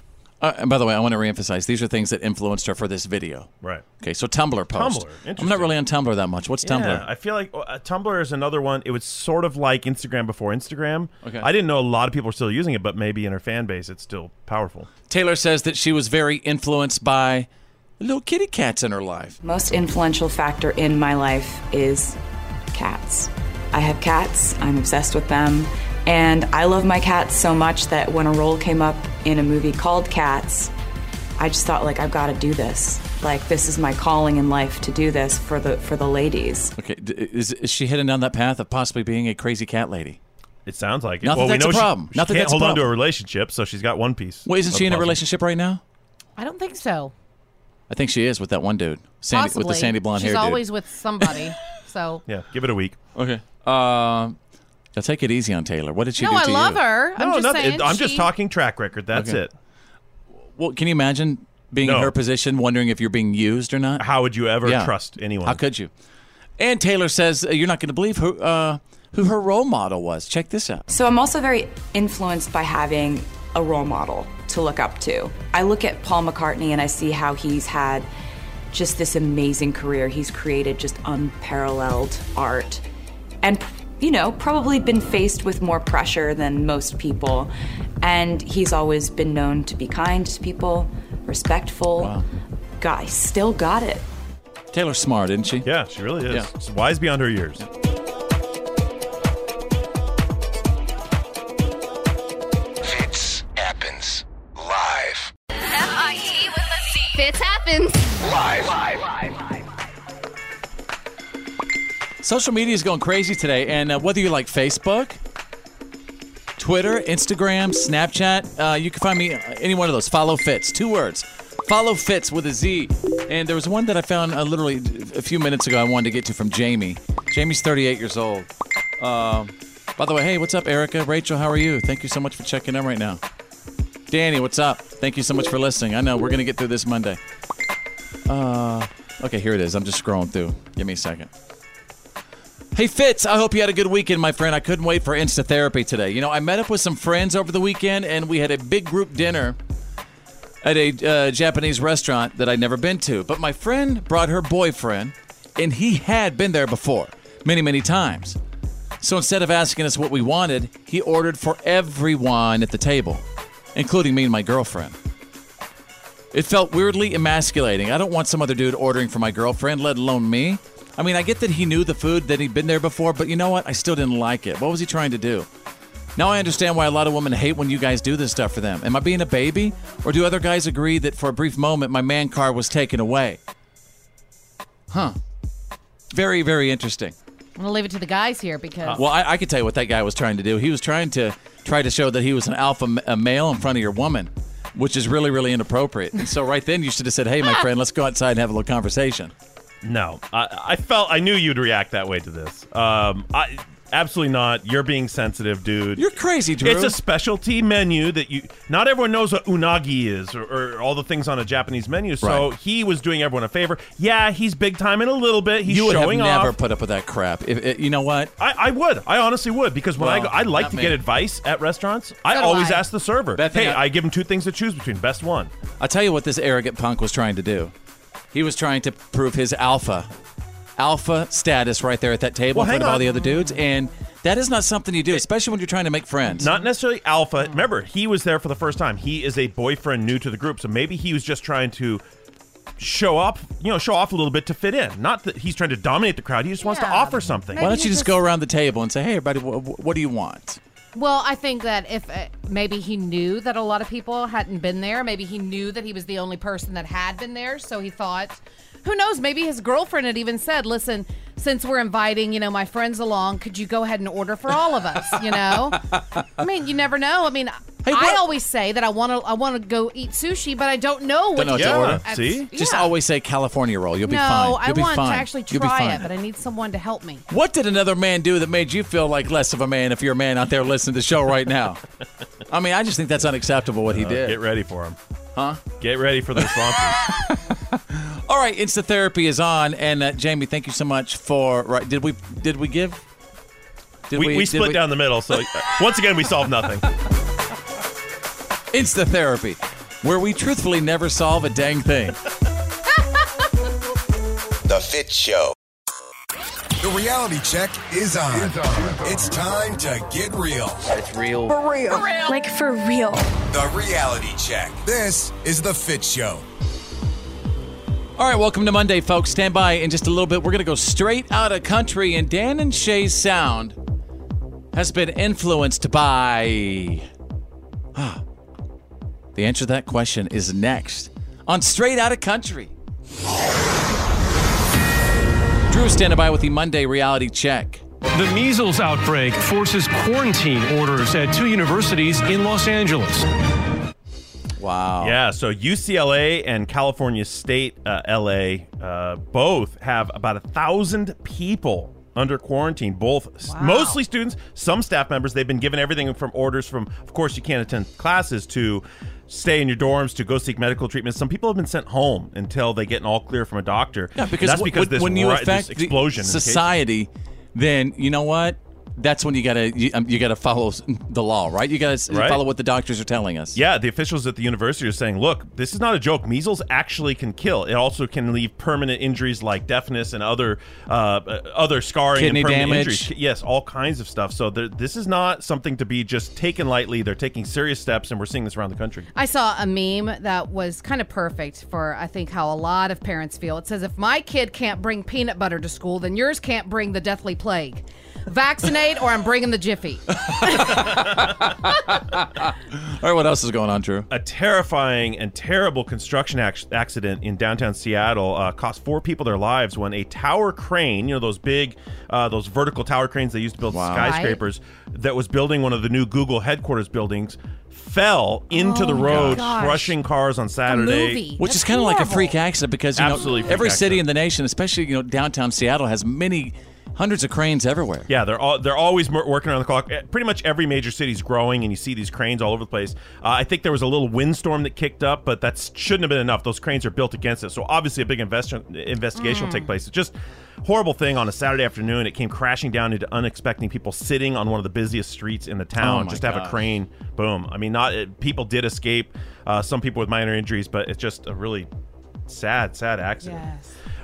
Uh, and by the way, I want to reemphasize these are things that influenced her for this video. Right. Okay, so Tumblr post. Tumblr, Interesting. I'm not really on Tumblr that much. What's Tumblr? Yeah, Tumblr? I feel like uh, Tumblr is another one. It was sort of like Instagram before Instagram. Okay. I didn't know a lot of people are still using it, but maybe in her fan base, it's still powerful. Taylor says that she was very influenced by little kitty cats in her life. Most influential factor in my life is cats. I have cats, I'm obsessed with them, and I love my cats so much that when a role came up in a movie called Cats, I just thought like I've got to do this. Like this is my calling in life to do this for the for the ladies. Okay, d- is, is she heading down that path of possibly being a crazy cat lady? It sounds like it. Not that well, that's we a know she- problem. She, Not that can't that's a hold on to problem. a relationship, so she's got one piece. Well, isn't of she in a puzzle. relationship right now? I don't think so. I think she is with that one dude, Sandy, Possibly. with the sandy blonde She's hair. dude. always with somebody. so Yeah, give it a week. Okay. Uh, now take it easy on Taylor. What did she no, do I to love you? her. I'm no, just nothing. saying. I'm just talking track record. That's Okay. it. Well, can you imagine being in her position, wondering if you're being used or not? How would you ever Yeah. trust anyone? How could you? And Taylor says uh, you're not going to believe who uh, who her role model was. Check this out. So I'm also very influenced by having a role model to look up to. I look at Paul McCartney and I see how he's had just this amazing career. He's created just unparalleled art. And you know, probably been faced with more pressure than most people. And he's always been known to be kind to people, respectful. Guy still got it. Taylor's smart, isn't she? Yeah, she really is. Yeah. She's wise beyond her years. Fitz happens live. F-I-T with a Z. Fitz happens. Live. Social media is going crazy today, and uh, whether you like Facebook, Twitter, Instagram, Snapchat. Uh, you can find me uh, any one of those. Follow Fitz. Two words. Follow Fitz with a Z. And there was one that I found uh, literally a few minutes ago I wanted to get to from Jamie. Jamie's 38 years old. Um, by the way, hey, what's up, Erica? Rachel, how are you? Thank you so much for checking in right now. Danny, what's up? Thank you so much for listening. I know we're to get through this Monday. Uh, okay, here it is. I'm just scrolling through. Give me a second. Hey Fitz, I hope you had a good weekend, my friend. I couldn't wait for Insta Therapy today. You know, I met up with some friends over the weekend and we had a big group dinner at a uh, Japanese restaurant that I'd never been to. But my friend brought her boyfriend and he had been there before, many, many times. So instead of asking us what we wanted, he ordered for everyone at the table, including me and my girlfriend. It felt weirdly emasculating. I don't want some other dude ordering for my girlfriend, let alone me. I mean, I get that he knew the food, that he'd been there before, but you know what? I still didn't like it. What was he trying to do? Now I understand why a lot of women hate when you guys do this stuff for them. Am I being a baby? Or do other guys agree that for a brief moment my man card was taken away? Huh. Very, very interesting. I'm gonna leave it to the guys here because Well, I, I could tell you what that guy was trying to do. He was trying to try to show that he was an alpha m- a male in front of your woman, which is really, really inappropriate. And so right then you should have said, "Hey, my friend, let's go outside and have a little conversation." No, I, I felt I knew you'd react that way to this. Um, I absolutely not. You're being sensitive, dude. You're crazy, Drew. It's a specialty menu that you. Not everyone knows what unagi is, or, or all the things on a Japanese menu. So Right. he was doing everyone a favor. Yeah, he's big time in a little bit. He's you would have showing never off. put up with that crap. If, if- you know what? I, I would. I honestly would because when I Well, go, I like not to me. get advice at restaurants. I So do always I. ask the server. Bethany, hey, I- I give him two things to choose between. Best one. I'll tell you what this arrogant punk was trying to do. He was trying to prove his alpha, alpha status right there at that table Well, in front hang of all the other dudes, and that is not something you do, especially when you're trying to make friends. Not necessarily alpha. Remember, he was there for the first time. He is a boyfriend new to the group, so maybe he was just trying to show up, you know, show off a little bit to fit in. Not that he's trying to dominate the crowd. He just wants to offer something. Why don't you just go around the table and say, "Hey, everybody, wh- wh- what do you want?" Well, I think that if uh, maybe he knew that a lot of people hadn't been there, maybe he knew that he was the only person that had been there, so he thought, who knows, maybe his girlfriend had even said, "Listen, since we're inviting, you know, my friends along, could you go ahead and order for all of us, you know?" I mean, you never know. I mean, I always say that I want to I want to go eat sushi, but I don't know what Don't know what to to order. That's- Just yeah. always say California roll. You'll be no, fine. You'll I be want fine. to actually You'll be try fine. it, but I need someone to help me. What did another man do that made you feel like less of a man if you're a man out there listening to the show right now? I mean, I just think that's unacceptable what he Uh, did. Get ready for him. Huh? Get ready for the responses. All right, Insta Therapy is on, and uh, Jamie, thank you so much for. Right? Did we? Did we give? Did we, we, did split down the middle, so once again, we solved nothing. Insta Therapy, where we truthfully never solve a dang thing. The Fitz Show. The reality check is on. It's time to get real. It's real. For real. Like for real. The reality check. This is The Fitz Show. All right, welcome to Monday, folks. Stand by in just a little bit. We're going to go straight out of country, and Dan and Shay's sound has been influenced by. Ah. the answer to that question is next on Straight Out of Country. Drew standing by with the Monday reality check. The measles outbreak forces quarantine orders at two universities in Los Angeles. Wow. Yeah, so UCLA and California State uh, LA uh, both have about a thousand people under quarantine. Both s- mostly students, some staff members. They've been given everything from orders from, of course, you can't attend classes to stay in your dorms to go seek medical treatment. Some people have been sent home until they get an all clear from a doctor. Yeah, because that's w- because when, this, when you ri- this affect the explosion in cases. society, then you know what? That's when you gotta you, um, you gotta follow the law, right? You gotta Right. follow what the doctors are telling us. Yeah, the officials at the university are saying, look, this is not a joke. Measles actually can kill. It also can leave permanent injuries like deafness and other uh, uh, other scarring Kidney and permanent damage. injuries. Yes, all kinds of stuff. So this is not something to be just taken lightly. They're taking serious steps, and we're seeing this around the country. I saw a meme that was kind of perfect for I think how a lot of parents feel. It says if my kid can't bring peanut butter to school, then yours can't bring the deathly plague. Vaccinate Band-Aid or I'm bringing the Jiffy. All right, what else is going on, Drew? A terrifying and terrible construction ac- accident in downtown Seattle uh, cost four people their lives when a tower crane, you know those big, uh, those vertical tower cranes they used to build skyscrapers, that was building one of the new Google headquarters buildings, fell into Oh the road, crushing cars on Saturday. Which is kind of like a freak accident because you Absolutely know freak every city in the nation, especially you know downtown Seattle, has many hundreds of cranes everywhere. Yeah, they're all they're always working around the clock. Eh, Pretty much every major city's growing, and you see these cranes all over the place. Uh, I think there was a little windstorm that kicked up, but that shouldn't have been enough. Those cranes are built against it, so obviously a big invest- investigation will Mm. take place. It's just horrible thing on a Saturday afternoon. It came crashing down into unexpecting people sitting on one of the busiest streets in the Oh town. my just to have a crane, boom. I mean, not it, people did escape. Uh, some people with minor injuries, but it's just a really sad, sad accident.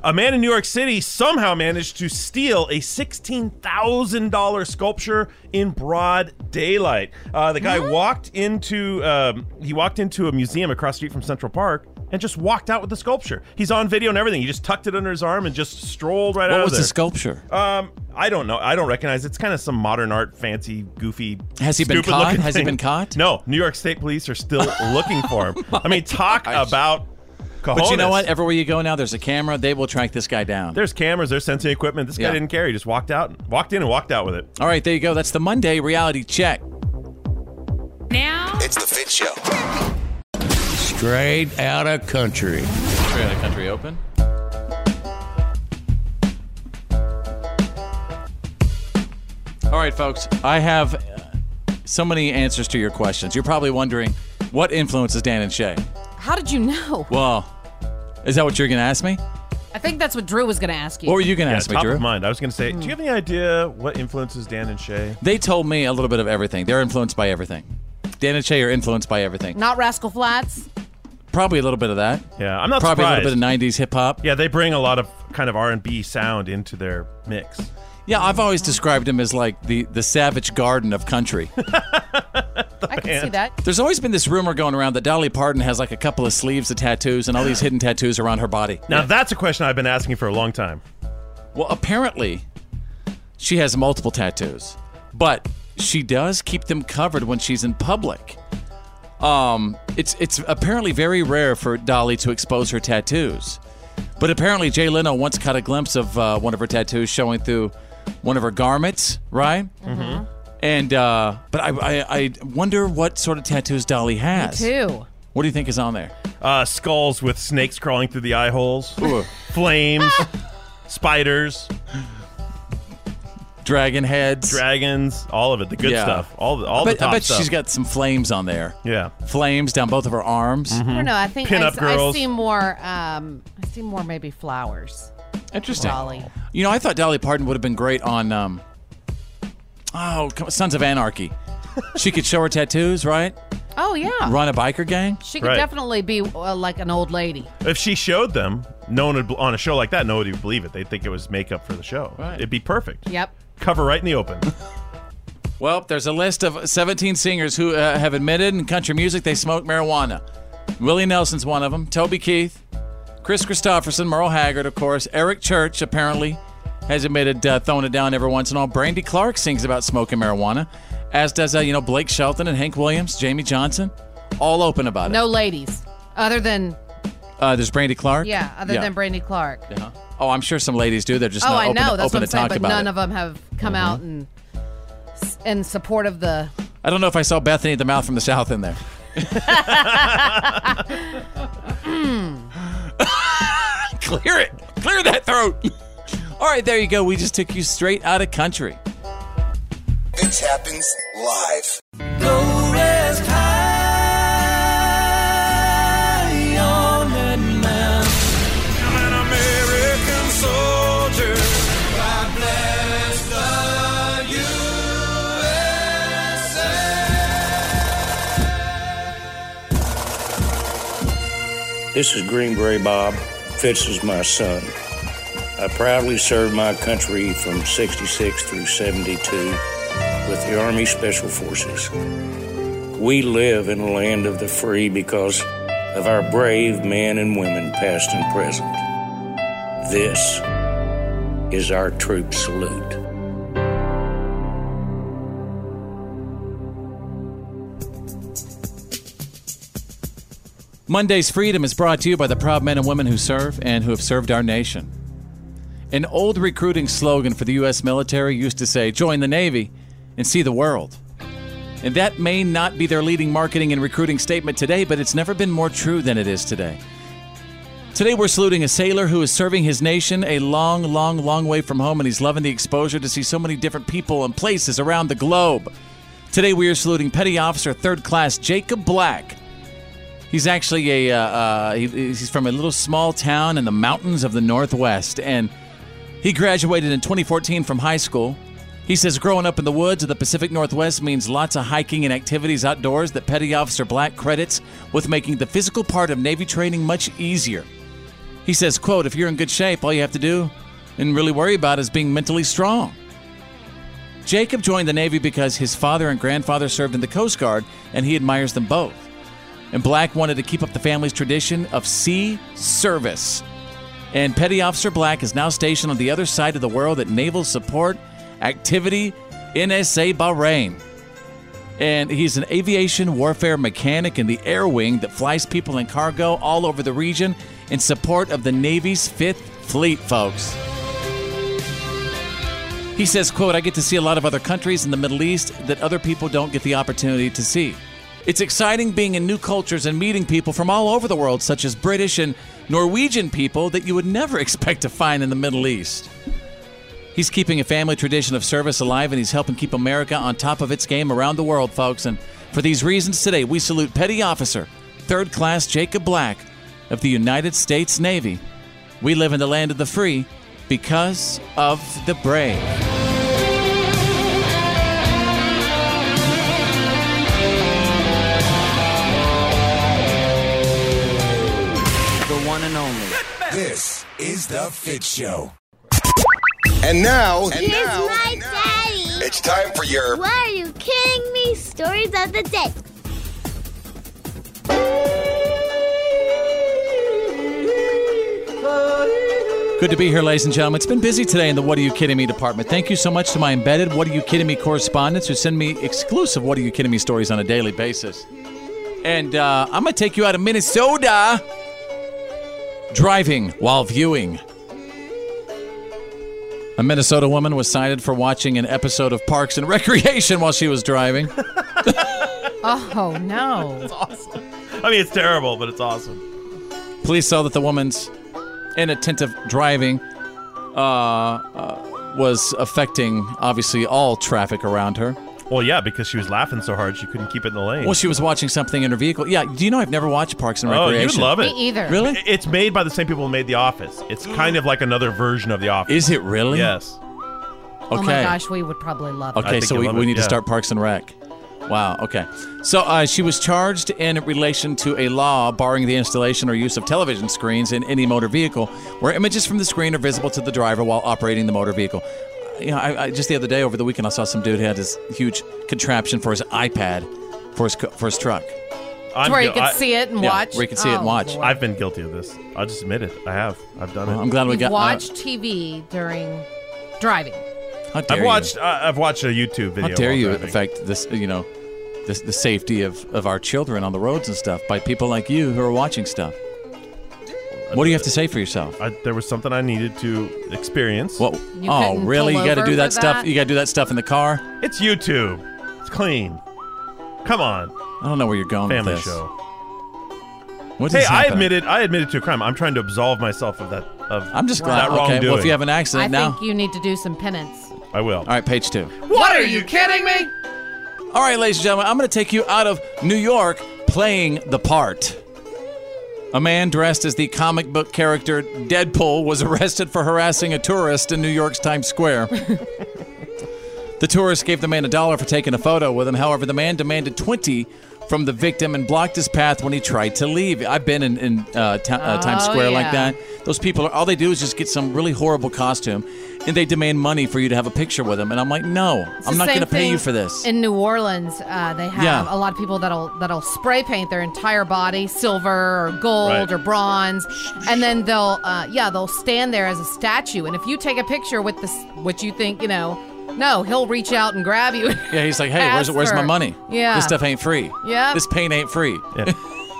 A man in New York City somehow managed to steal a $16,000 sculpture in broad daylight. Uh, the guy walked into um, he walked into a museum across the street from Central Park and just walked out with the sculpture. He's on video and everything. He just tucked it under his arm and just strolled right out What was the sculpture? Um, I don't know. I don't recognize. It's kind of some modern art, fancy, goofy. Has he been caught? Has he been caught? No. New York State Police are still looking for him. I mean, talk about. But you know what? Everywhere you go now, there's a camera. They will track this guy down. There's cameras, there's sensing equipment. This guy Yeah. didn't care. He just walked out, walked in and walked out with it. All right, there you go. That's the Monday reality check. Now It's the Fitz Show. Straight out of country. Straight out of country open. All right, folks. I have uh, so many answers to your questions. You're probably wondering what influences Dan and Shay. How did you know? Well, is that what you're going to ask me? I think that's what Drew was going to ask you. What were you going to Yeah, ask me, top Drew? of mind. I was going to say, do you have any idea what influences Dan and Shay? They told me a little bit of everything. They're influenced by everything. Dan and Shay are influenced by everything. Not Rascal Flatts. Probably a little bit of that. Yeah, I'm not surprised. Probably surprised. a little bit of '90s hip hop. Yeah, they bring a lot of kind of R&B sound into their mix. Yeah, I've always described him as like the the Savage Garden of country. I can see that. There's always been this rumor going around that Dolly Parton has like a couple of sleeves of tattoos and all these hidden tattoos around her body. Now, that's a question I've been asking for a long time. Well, apparently, she has multiple tattoos, but she does keep them covered when she's in public. Um, it's it's apparently very rare for Dolly to expose her tattoos, but apparently Jay Leno once caught a glimpse of uh, one of her tattoos showing through one of her garments, right? Mm-hmm. And uh, but I, I I wonder what sort of tattoos Dolly has. too. What do you think is on there? Uh, skulls with snakes crawling through the eye holes, flames, spiders, dragon heads, dragons, all of it, the good Yeah. stuff, all the all I bet, the top I bet stuff. she's got some flames on there. Yeah. Flames down both of her arms. I don't know. I think I, Pin-up s- I girls. see more. Um, I see more maybe flowers. Interesting. Dolly. You know, I thought Dolly Parton would have been great on um, oh, come- Sons of Anarchy. she could show her tattoos, right? Oh yeah. Run a biker gang. She could definitely be uh, like an old lady. If she showed them, no one would, on a show like that, nobody would believe it. They'd think it was makeup for the show. Right. It'd be perfect. Yep. Cover right in the open. Well, there's a list of 17 singers who uh, have admitted in country music they smoke marijuana. Willie Nelson's one of them. Toby Keith, Kris Kristofferson, Merle Haggard, of course. Eric Church apparently has admitted uh, throwing it down every once in a while. Brandy Clark sings about smoking marijuana, as does uh, you know Blake Shelton and Hank Williams, Jamey Johnson, all open about it. No ladies, other than Uh, there's Brandy Clark. yeah, other than Brandy Clark. Yeah. Oh, I'm sure some ladies do. They're just oh, not I open, know. That's open what I'm to saying. talk But about none it. of them have come Mhm. out and in support of the. I don't know if I saw Bethany the Mouth from the South in there. Clear it. Clear that throat. All right, there you go. We just took you straight out of country. It happens live. Go rest high on that mountain. I'm an American soldier. God bless the USA. This is Green Beret Bob. Fitz is my son. I proudly served my country from 66 through 72 with the Army Special Forces. We live in a land of the free because of our brave men and women, past and present. This is our troop salute. Monday's Freedom is brought to you by the proud men and women who serve and who have served our nation. An old recruiting slogan for the U.S. military used to say, Join the Navy and see the world. And that may not be their leading marketing and recruiting statement today, but it's never been more true than it is today. Today, we're saluting a sailor who is serving his nation a long, long, long way from home, and he's loving the exposure to see so many different people and places around the globe. Today, we are saluting Petty Officer Third Class Jacob Black. He's actually a uh, uh, he, he's from a little small town in the mountains of the Northwest, and he graduated in 2014 from high school. He says growing up in the woods of the Pacific Northwest means lots of hiking and activities outdoors that Petty Officer Black credits with making the physical part of Navy training much easier. He says, quote, if you're in good shape, all you have to do and really worry about is being mentally strong. Jacob joined the Navy because his father and grandfather served in the Coast Guard and he admires them both. And Black wanted to keep up the family's tradition of sea service. And Petty Officer Black is now stationed on the other side of the world at Naval Support Activity NSA Bahrain. And he's an aviation warfare mechanic in the air wing that flies people and cargo all over the region in support of the Navy's Fifth Fleet, folks. He says, quote, I get to see a lot of other countries in the Middle East that other people don't get the opportunity to see. It's exciting being in new cultures and meeting people from all over the world, such as British and Norwegian people that you would never expect to find in the Middle East. He's keeping a family tradition of service alive and he's helping keep America on top of its game around the world, folks. And for these reasons, today we salute Petty Officer, Third Class Jacob Black of the United States Navy. We live in the land of the free because of the brave. Only. This is the Fitz Show. And now, and Here's now, my daddy. it's time for your Why are you kidding me? Stories of the day. Good to be here, ladies and gentlemen. It's been busy today in the What Are You Kidding Me department. Thank you so much to my embedded What Are You Kidding Me correspondents who send me exclusive What Are You Kidding Me stories on a daily basis. And uh, I'm going to take you out of Minnesota driving while viewing. A Minnesota woman was cited for watching an episode of Parks and Recreation while she was driving. Oh no! It's awesome. I mean, it's terrible, but it's awesome. Police saw that the woman's inattentive driving uh, uh, was affecting, obviously, all traffic around her. Well, yeah, because she was laughing so hard she couldn't keep it in the lane. Well, she was watching something in her vehicle. Yeah, do you know I've never watched Parks and Recreation? Oh, Recreation? you'd love it. Me either. Really? It's made by the same people who made The Office. It's kind of like another version of The Office. Is it really? Yes. Okay. Oh my gosh, we would probably love it. Okay, so we, we it, need to start Parks and Rec. Wow. Okay. So uh, she was charged in relation to a law barring the installation or use of television screens in any motor vehicle where images from the screen are visible to the driver while operating the motor vehicle. You know, I, I, just the other day over the weekend, I saw some dude who had this huge contraption for his iPad for his for his truck. I'm where you gu- could I- see it and Yeah, watch. where you could see it and Oh, watch. Lord. I've been guilty of this. I'll just admit it. I have. I've done Well, it. I'm glad we You've got. uh, watched TV during driving. how dare I've you. watched. Uh, I've watched a YouTube video. How dare while you driving. affect this? You know, the, the safety of, of our children on the roads and stuff by people like you who are watching stuff. What do you have to say for yourself? I, there was something I needed to experience. What? You oh, couldn't really? pull You got to over do that for stuff. that? You got to do that stuff in the car. It's YouTube. It's clean. Come on, I don't know where you're going family with this. show. What Hey, is I happening? admitted. I admitted to a crime. I'm trying to absolve myself of that. Of I'm just glad. that glad. Okay. wrongdoing. Well, if you have an I accident now, I think you need to do some penance. I will. all right, page two. What are you kidding me? All right, ladies and gentlemen, I'm going to take you out of New York playing the part. A man dressed as the comic book character Deadpool was arrested for harassing a tourist in New York's Times Square. the tourist gave the man a dollar for taking a photo with him. However, the man demanded 20 from the victim and blocked his path when he tried to leave. I've been in, in uh, ta- uh, Times Oh, Square like that. Those people, are, all they do is just get some really horrible costume, and they demand money for you to have a picture with them. And I'm like, no, It's I'm not going to pay you for this. In New Orleans, uh, they have Yeah. a lot of people that'll that'll spray paint their entire body silver or gold Right. or bronze, and then they'll uh, yeah they'll stand there as a statue. And if you take a picture with this, what you think you know, no, he'll reach out and grab you. Yeah, he's like, hey, where's where's my money? Yeah. This stuff ain't free. Yeah. This paint ain't free. Yeah.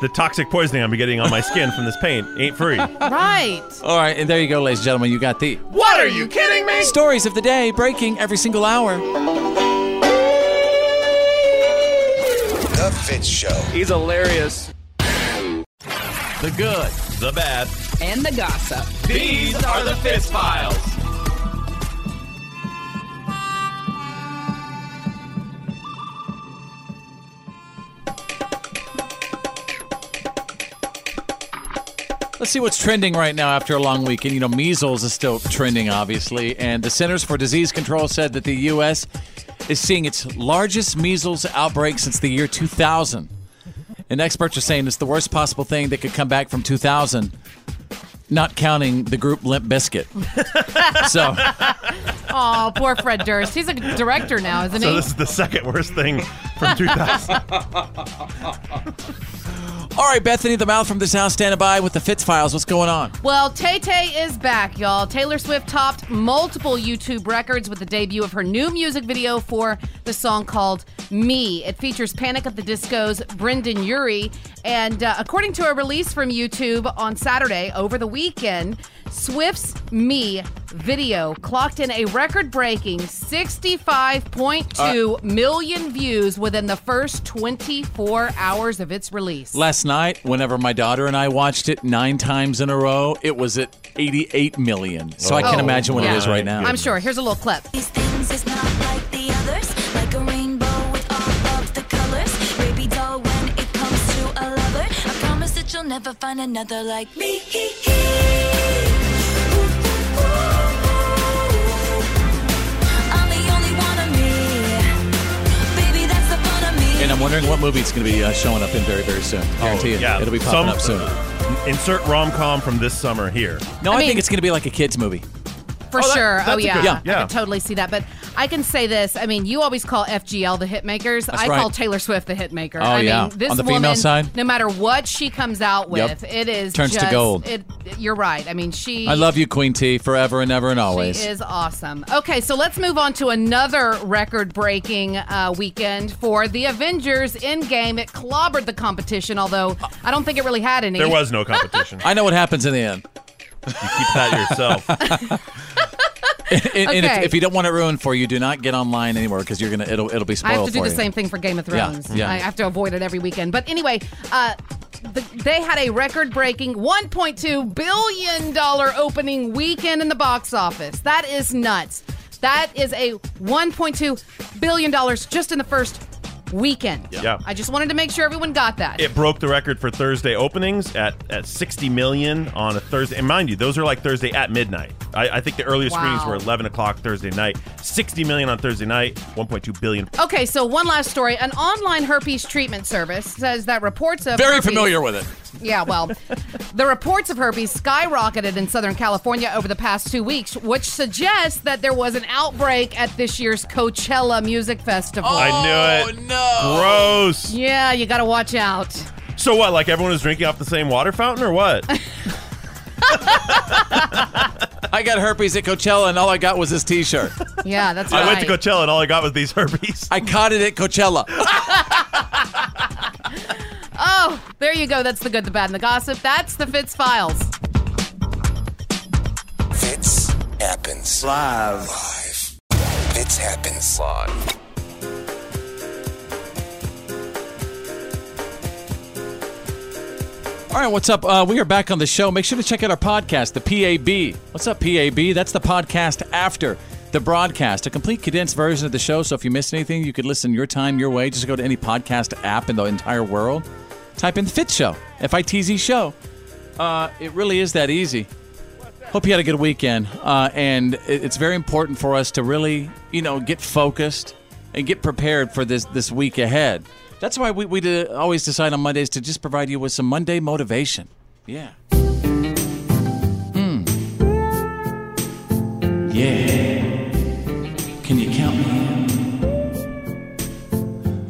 the toxic poisoning I'm getting on my skin from this paint ain't free. Right. All right, and there you go, ladies and gentlemen. You got the What are you kidding me? stories of the day breaking every single hour. The Fitz Show. He's hilarious. The good, the bad, And the gossip. These are the Fitz Files. Let's see what's trending right now after a long weekend. You know, measles is still trending, obviously, and the Centers for Disease Control said that the U.S. is seeing its largest measles outbreak since the year 2000. And experts are saying it's the worst possible thing that could come back from 2000, not counting the group Limp Bizkit. so, Oh, poor Fred Durst. He's a director now, isn't So he? this is the second worst thing from 2000. all right, Bethany, the mouth from this house, standing by with the Fitz files. What's going on? Well, Tay Tay is back, y'all. Taylor Swift topped multiple YouTube records with the debut of her new music video for the song called Me. It features Panic at the Disco's Brendon Urie. And uh, according to a release from YouTube on Saturday over the weekend, Swift's Me video clocked in a record breaking 65.2 uh, million views within the first 24 hours of its release. Last night, whenever my daughter and I watched it nine times in a row, it was at 88 million. So I can't Oh, imagine what yeah. it is right now. I'm sure. Here's a little clip. These things is not like And I'm wondering what movie it's going to be uh, showing up in very, very soon. Guarantee you. yeah. It'll be popping Some- up soon. Insert rom com from this summer here. No, I, I mean- think it's going to be like a kid's movie. For Oh, that- sure. that's oh a yeah. good- yeah. I Yeah. can totally see that. But I can say this. I mean, you always call FGL the hitmakers. That's I right. call Taylor Swift the hitmaker. Oh, I yeah. mean, this On the woman, female side? no matter what she comes out with, Yep. it is Turns to just- gold. It, you're right. I mean, she. I love you, Queen T, forever and ever and always. She is awesome. Okay, so let's move on to another record-breaking uh, weekend for the Avengers Endgame. It clobbered the competition, although I don't think it really had any. There was no competition. I know what happens in the end. You keep that yourself. And, and if, Okay. if you don't want it ruined for you, do not get online anywhere because you're gonna it'll it'll be spoiled. I have to do the you. same thing for Game of Yeah, Thrones. yeah. I have to avoid it every weekend. But anyway, uh, the, they had a record-breaking 1.2 billion dollar opening weekend in the box office. That is nuts. That is a 1.2 billion dollars just in the first weekend. Yeah. I just wanted to make sure everyone got that. It broke the record for Thursday openings at, at 60 million on a Thursday. And mind you, those are like Thursday at midnight. I, I think the earliest Wow. screenings were 11 o'clock Thursday night. 60 million on Thursday night, 1.2 billion. Okay, so one last story. An online herpes treatment service says that reports of Very herpes- familiar with it. Yeah, well, the reports of herpes skyrocketed in Southern California over the past two weeks, which suggests that there was an outbreak at this year's Coachella Music Festival. I knew oh, it. Oh, no. Gross. Yeah, you got to watch out. So what? Like everyone was drinking off the same water fountain or what? I got herpes at Coachella, and all I got was this T-shirt. Yeah, that's right. I went to Coachella and all I got was these herpes. I caught it at Coachella. There you go. That's the good, the bad, and the gossip. That's the Fitz Files. Fitz happens live. Live. Fitz happens live. All right, what's up? Uh, we are back on the show. Make sure to check out our podcast, the PAB. What's up, PAB? That's the podcast after the broadcast, a complete condensed version of the show. So if you missed anything, you could listen your time, your way. Just go to any podcast app in the entire world. Type in Fitz Show, F I T Z Show. Uh, it really is that easy. Hope you had a good weekend. Uh, and it's very important for us to really, you know, get focused and get prepared for this this week ahead. That's why we, we always decide on Mondays to just provide you with some Monday motivation. Yeah. Hmm. Yeah. Can you count me in?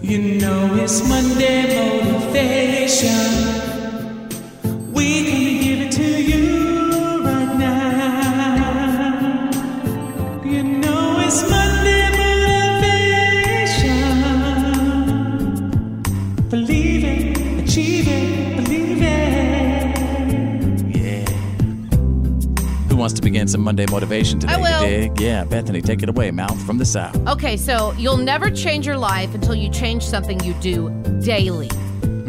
You know it's Monday motivation motivation. We can give it to you right now. You know it's Monday motivation. Believe it, achieve it, believe it. Yeah. Who Wants to begin some Monday motivation today. I will. Yeah, Bethany, take it away. Mouth from the south. Okay, so you'll never change your life until you change something you do daily.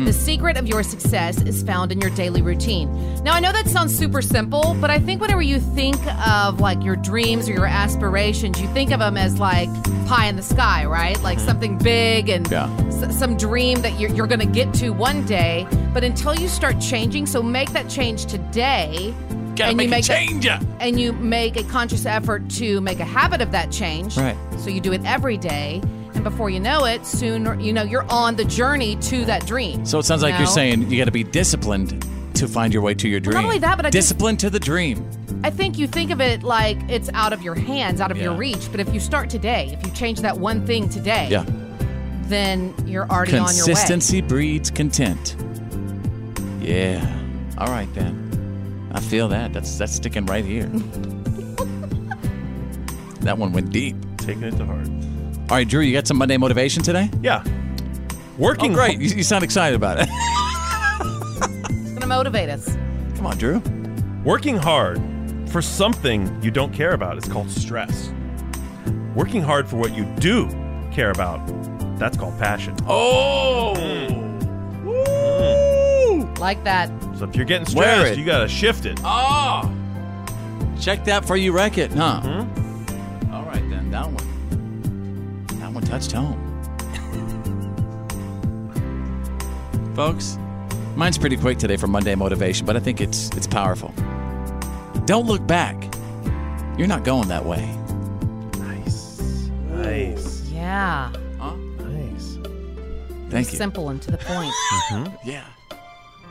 The secret of your success is found in your daily routine. Now, I know that sounds super simple, but I think whenever you think of like your dreams or your aspirations, you think of them as like pie in the sky, right? Like mm-hmm. something big and Yeah. s- some dream that you're, you're going to get to one day. But until you start changing, so make that change today. Gotta and make you a make change. That, and you make a conscious effort to make a habit of that change. Right. So you do it every day. And before you know it, soon, you know, you're on the journey to that dream. So it sounds like You you're saying you got to be disciplined to find your way to your dream. not only that, but I just- discipline to the dream. I think you think of it like it's out of your hands, out of your reach. But if you start today, if you change that one thing today, Yeah. then you're already on your way. Consistency breeds content. Yeah. All right then. I feel that. That's that's sticking right here. that one went deep. Taking it to heart. All right, Drew, you got some Monday motivation today? Yeah. Working Oh, great. You, you sound excited about it. It's going to motivate us. Come on, Drew. Working hard for something you don't care about is called stress. Working hard for what you do care about, that's called passion. Oh. Like that. So if you're getting stressed, you gotta shift it. Oh. Check that for you wreck it, huh? Mm-hmm. All right then. That one. That one touched home. Folks, mine's pretty quick today for Monday motivation, but I think it's it's powerful. Don't look back. You're not going that way. Nice. Nice. Yeah. Nice. Thank you. Simple and to the point. Mm-hmm. Yeah.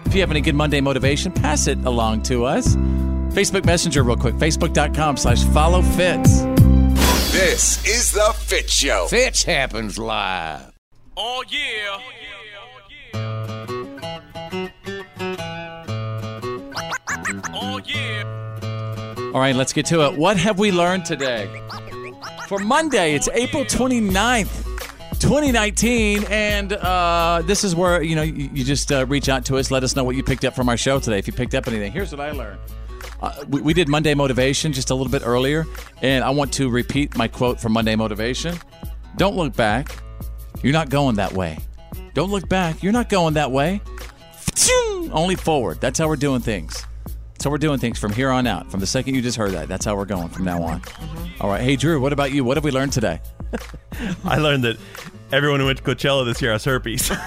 If you have any good Monday motivation, pass it along to us. Facebook Messenger, real quick. Facebook.com slash follow Fitz. This is the Fitz Show. Fitz happens live. Oh yeah. Oh yeah. All right, let's get to it. What have we learned today? For Monday, it's April 29th. 2019 and uh, this is where you know you, you just uh, reach out to us let us know what you picked up from our show today if you picked up anything here's what i learned uh, we, we did monday motivation just a little bit earlier and i want to repeat my quote from monday motivation. Don't look back. You're not going that way. Don't look back. You're not going that way. Only forward. That's how we're doing things. That's how we're doing things from here on out. From the second you just heard that that's how we're going from now on. All right. Hey drew what about you? What have we learned today? I learned that everyone who went to Coachella this year. Has herpes.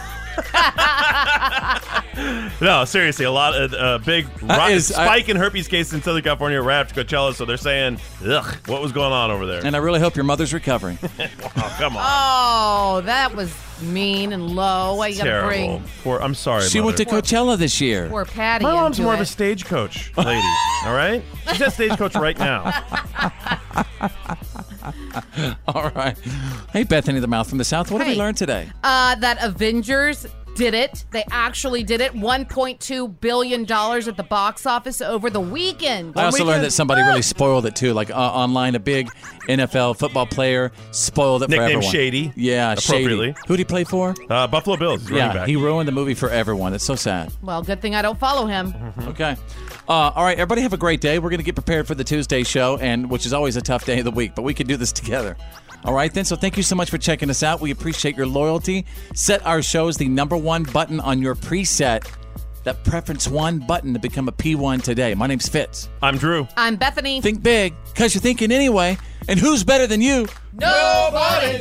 no, seriously, a lot of uh, big That ri- is- I- spike in herpes cases in Southern California right after Coachella. So they're saying, "Ugh, what was going on over there?" and i really hope your mother's recovering oh, come on, Oh, that was mean and low. Why you got to terrible. bring Poor, I'm sorry. she went to mother. coachella this year poor Patty? My mom's into more of it. a stagecoach lady. all right, she's at stagecoach right now. All right. Hey, Bethany the Mouth from the South. What have we Hey. learned today? Uh, that Avengers did it. They actually did it. $1.2 billion at the box office over the weekend. I also learned that somebody really spoiled it too. Like uh, online, a big NFL football player spoiled it for Nicknamed everyone. Shady, Yeah, appropriately. Shady. Who'd he play for? Uh, Buffalo Bills, running Yeah, back. he ruined the movie for everyone. It's so sad. Well, good thing I don't follow him. Okay. Uh, all right, everybody have a great day. We're going to get prepared for the Tuesday show, and which is always a tough day of the week, but we can do this together. All right, then. So thank you so much for checking us out. We appreciate your loyalty. Set our shows the number one button on your preset. That preference one button to become a P1 today. My name's Fitz. I'm Drew. I'm Bethany. Think big, because you're thinking anyway. And who's better than you? Nobody.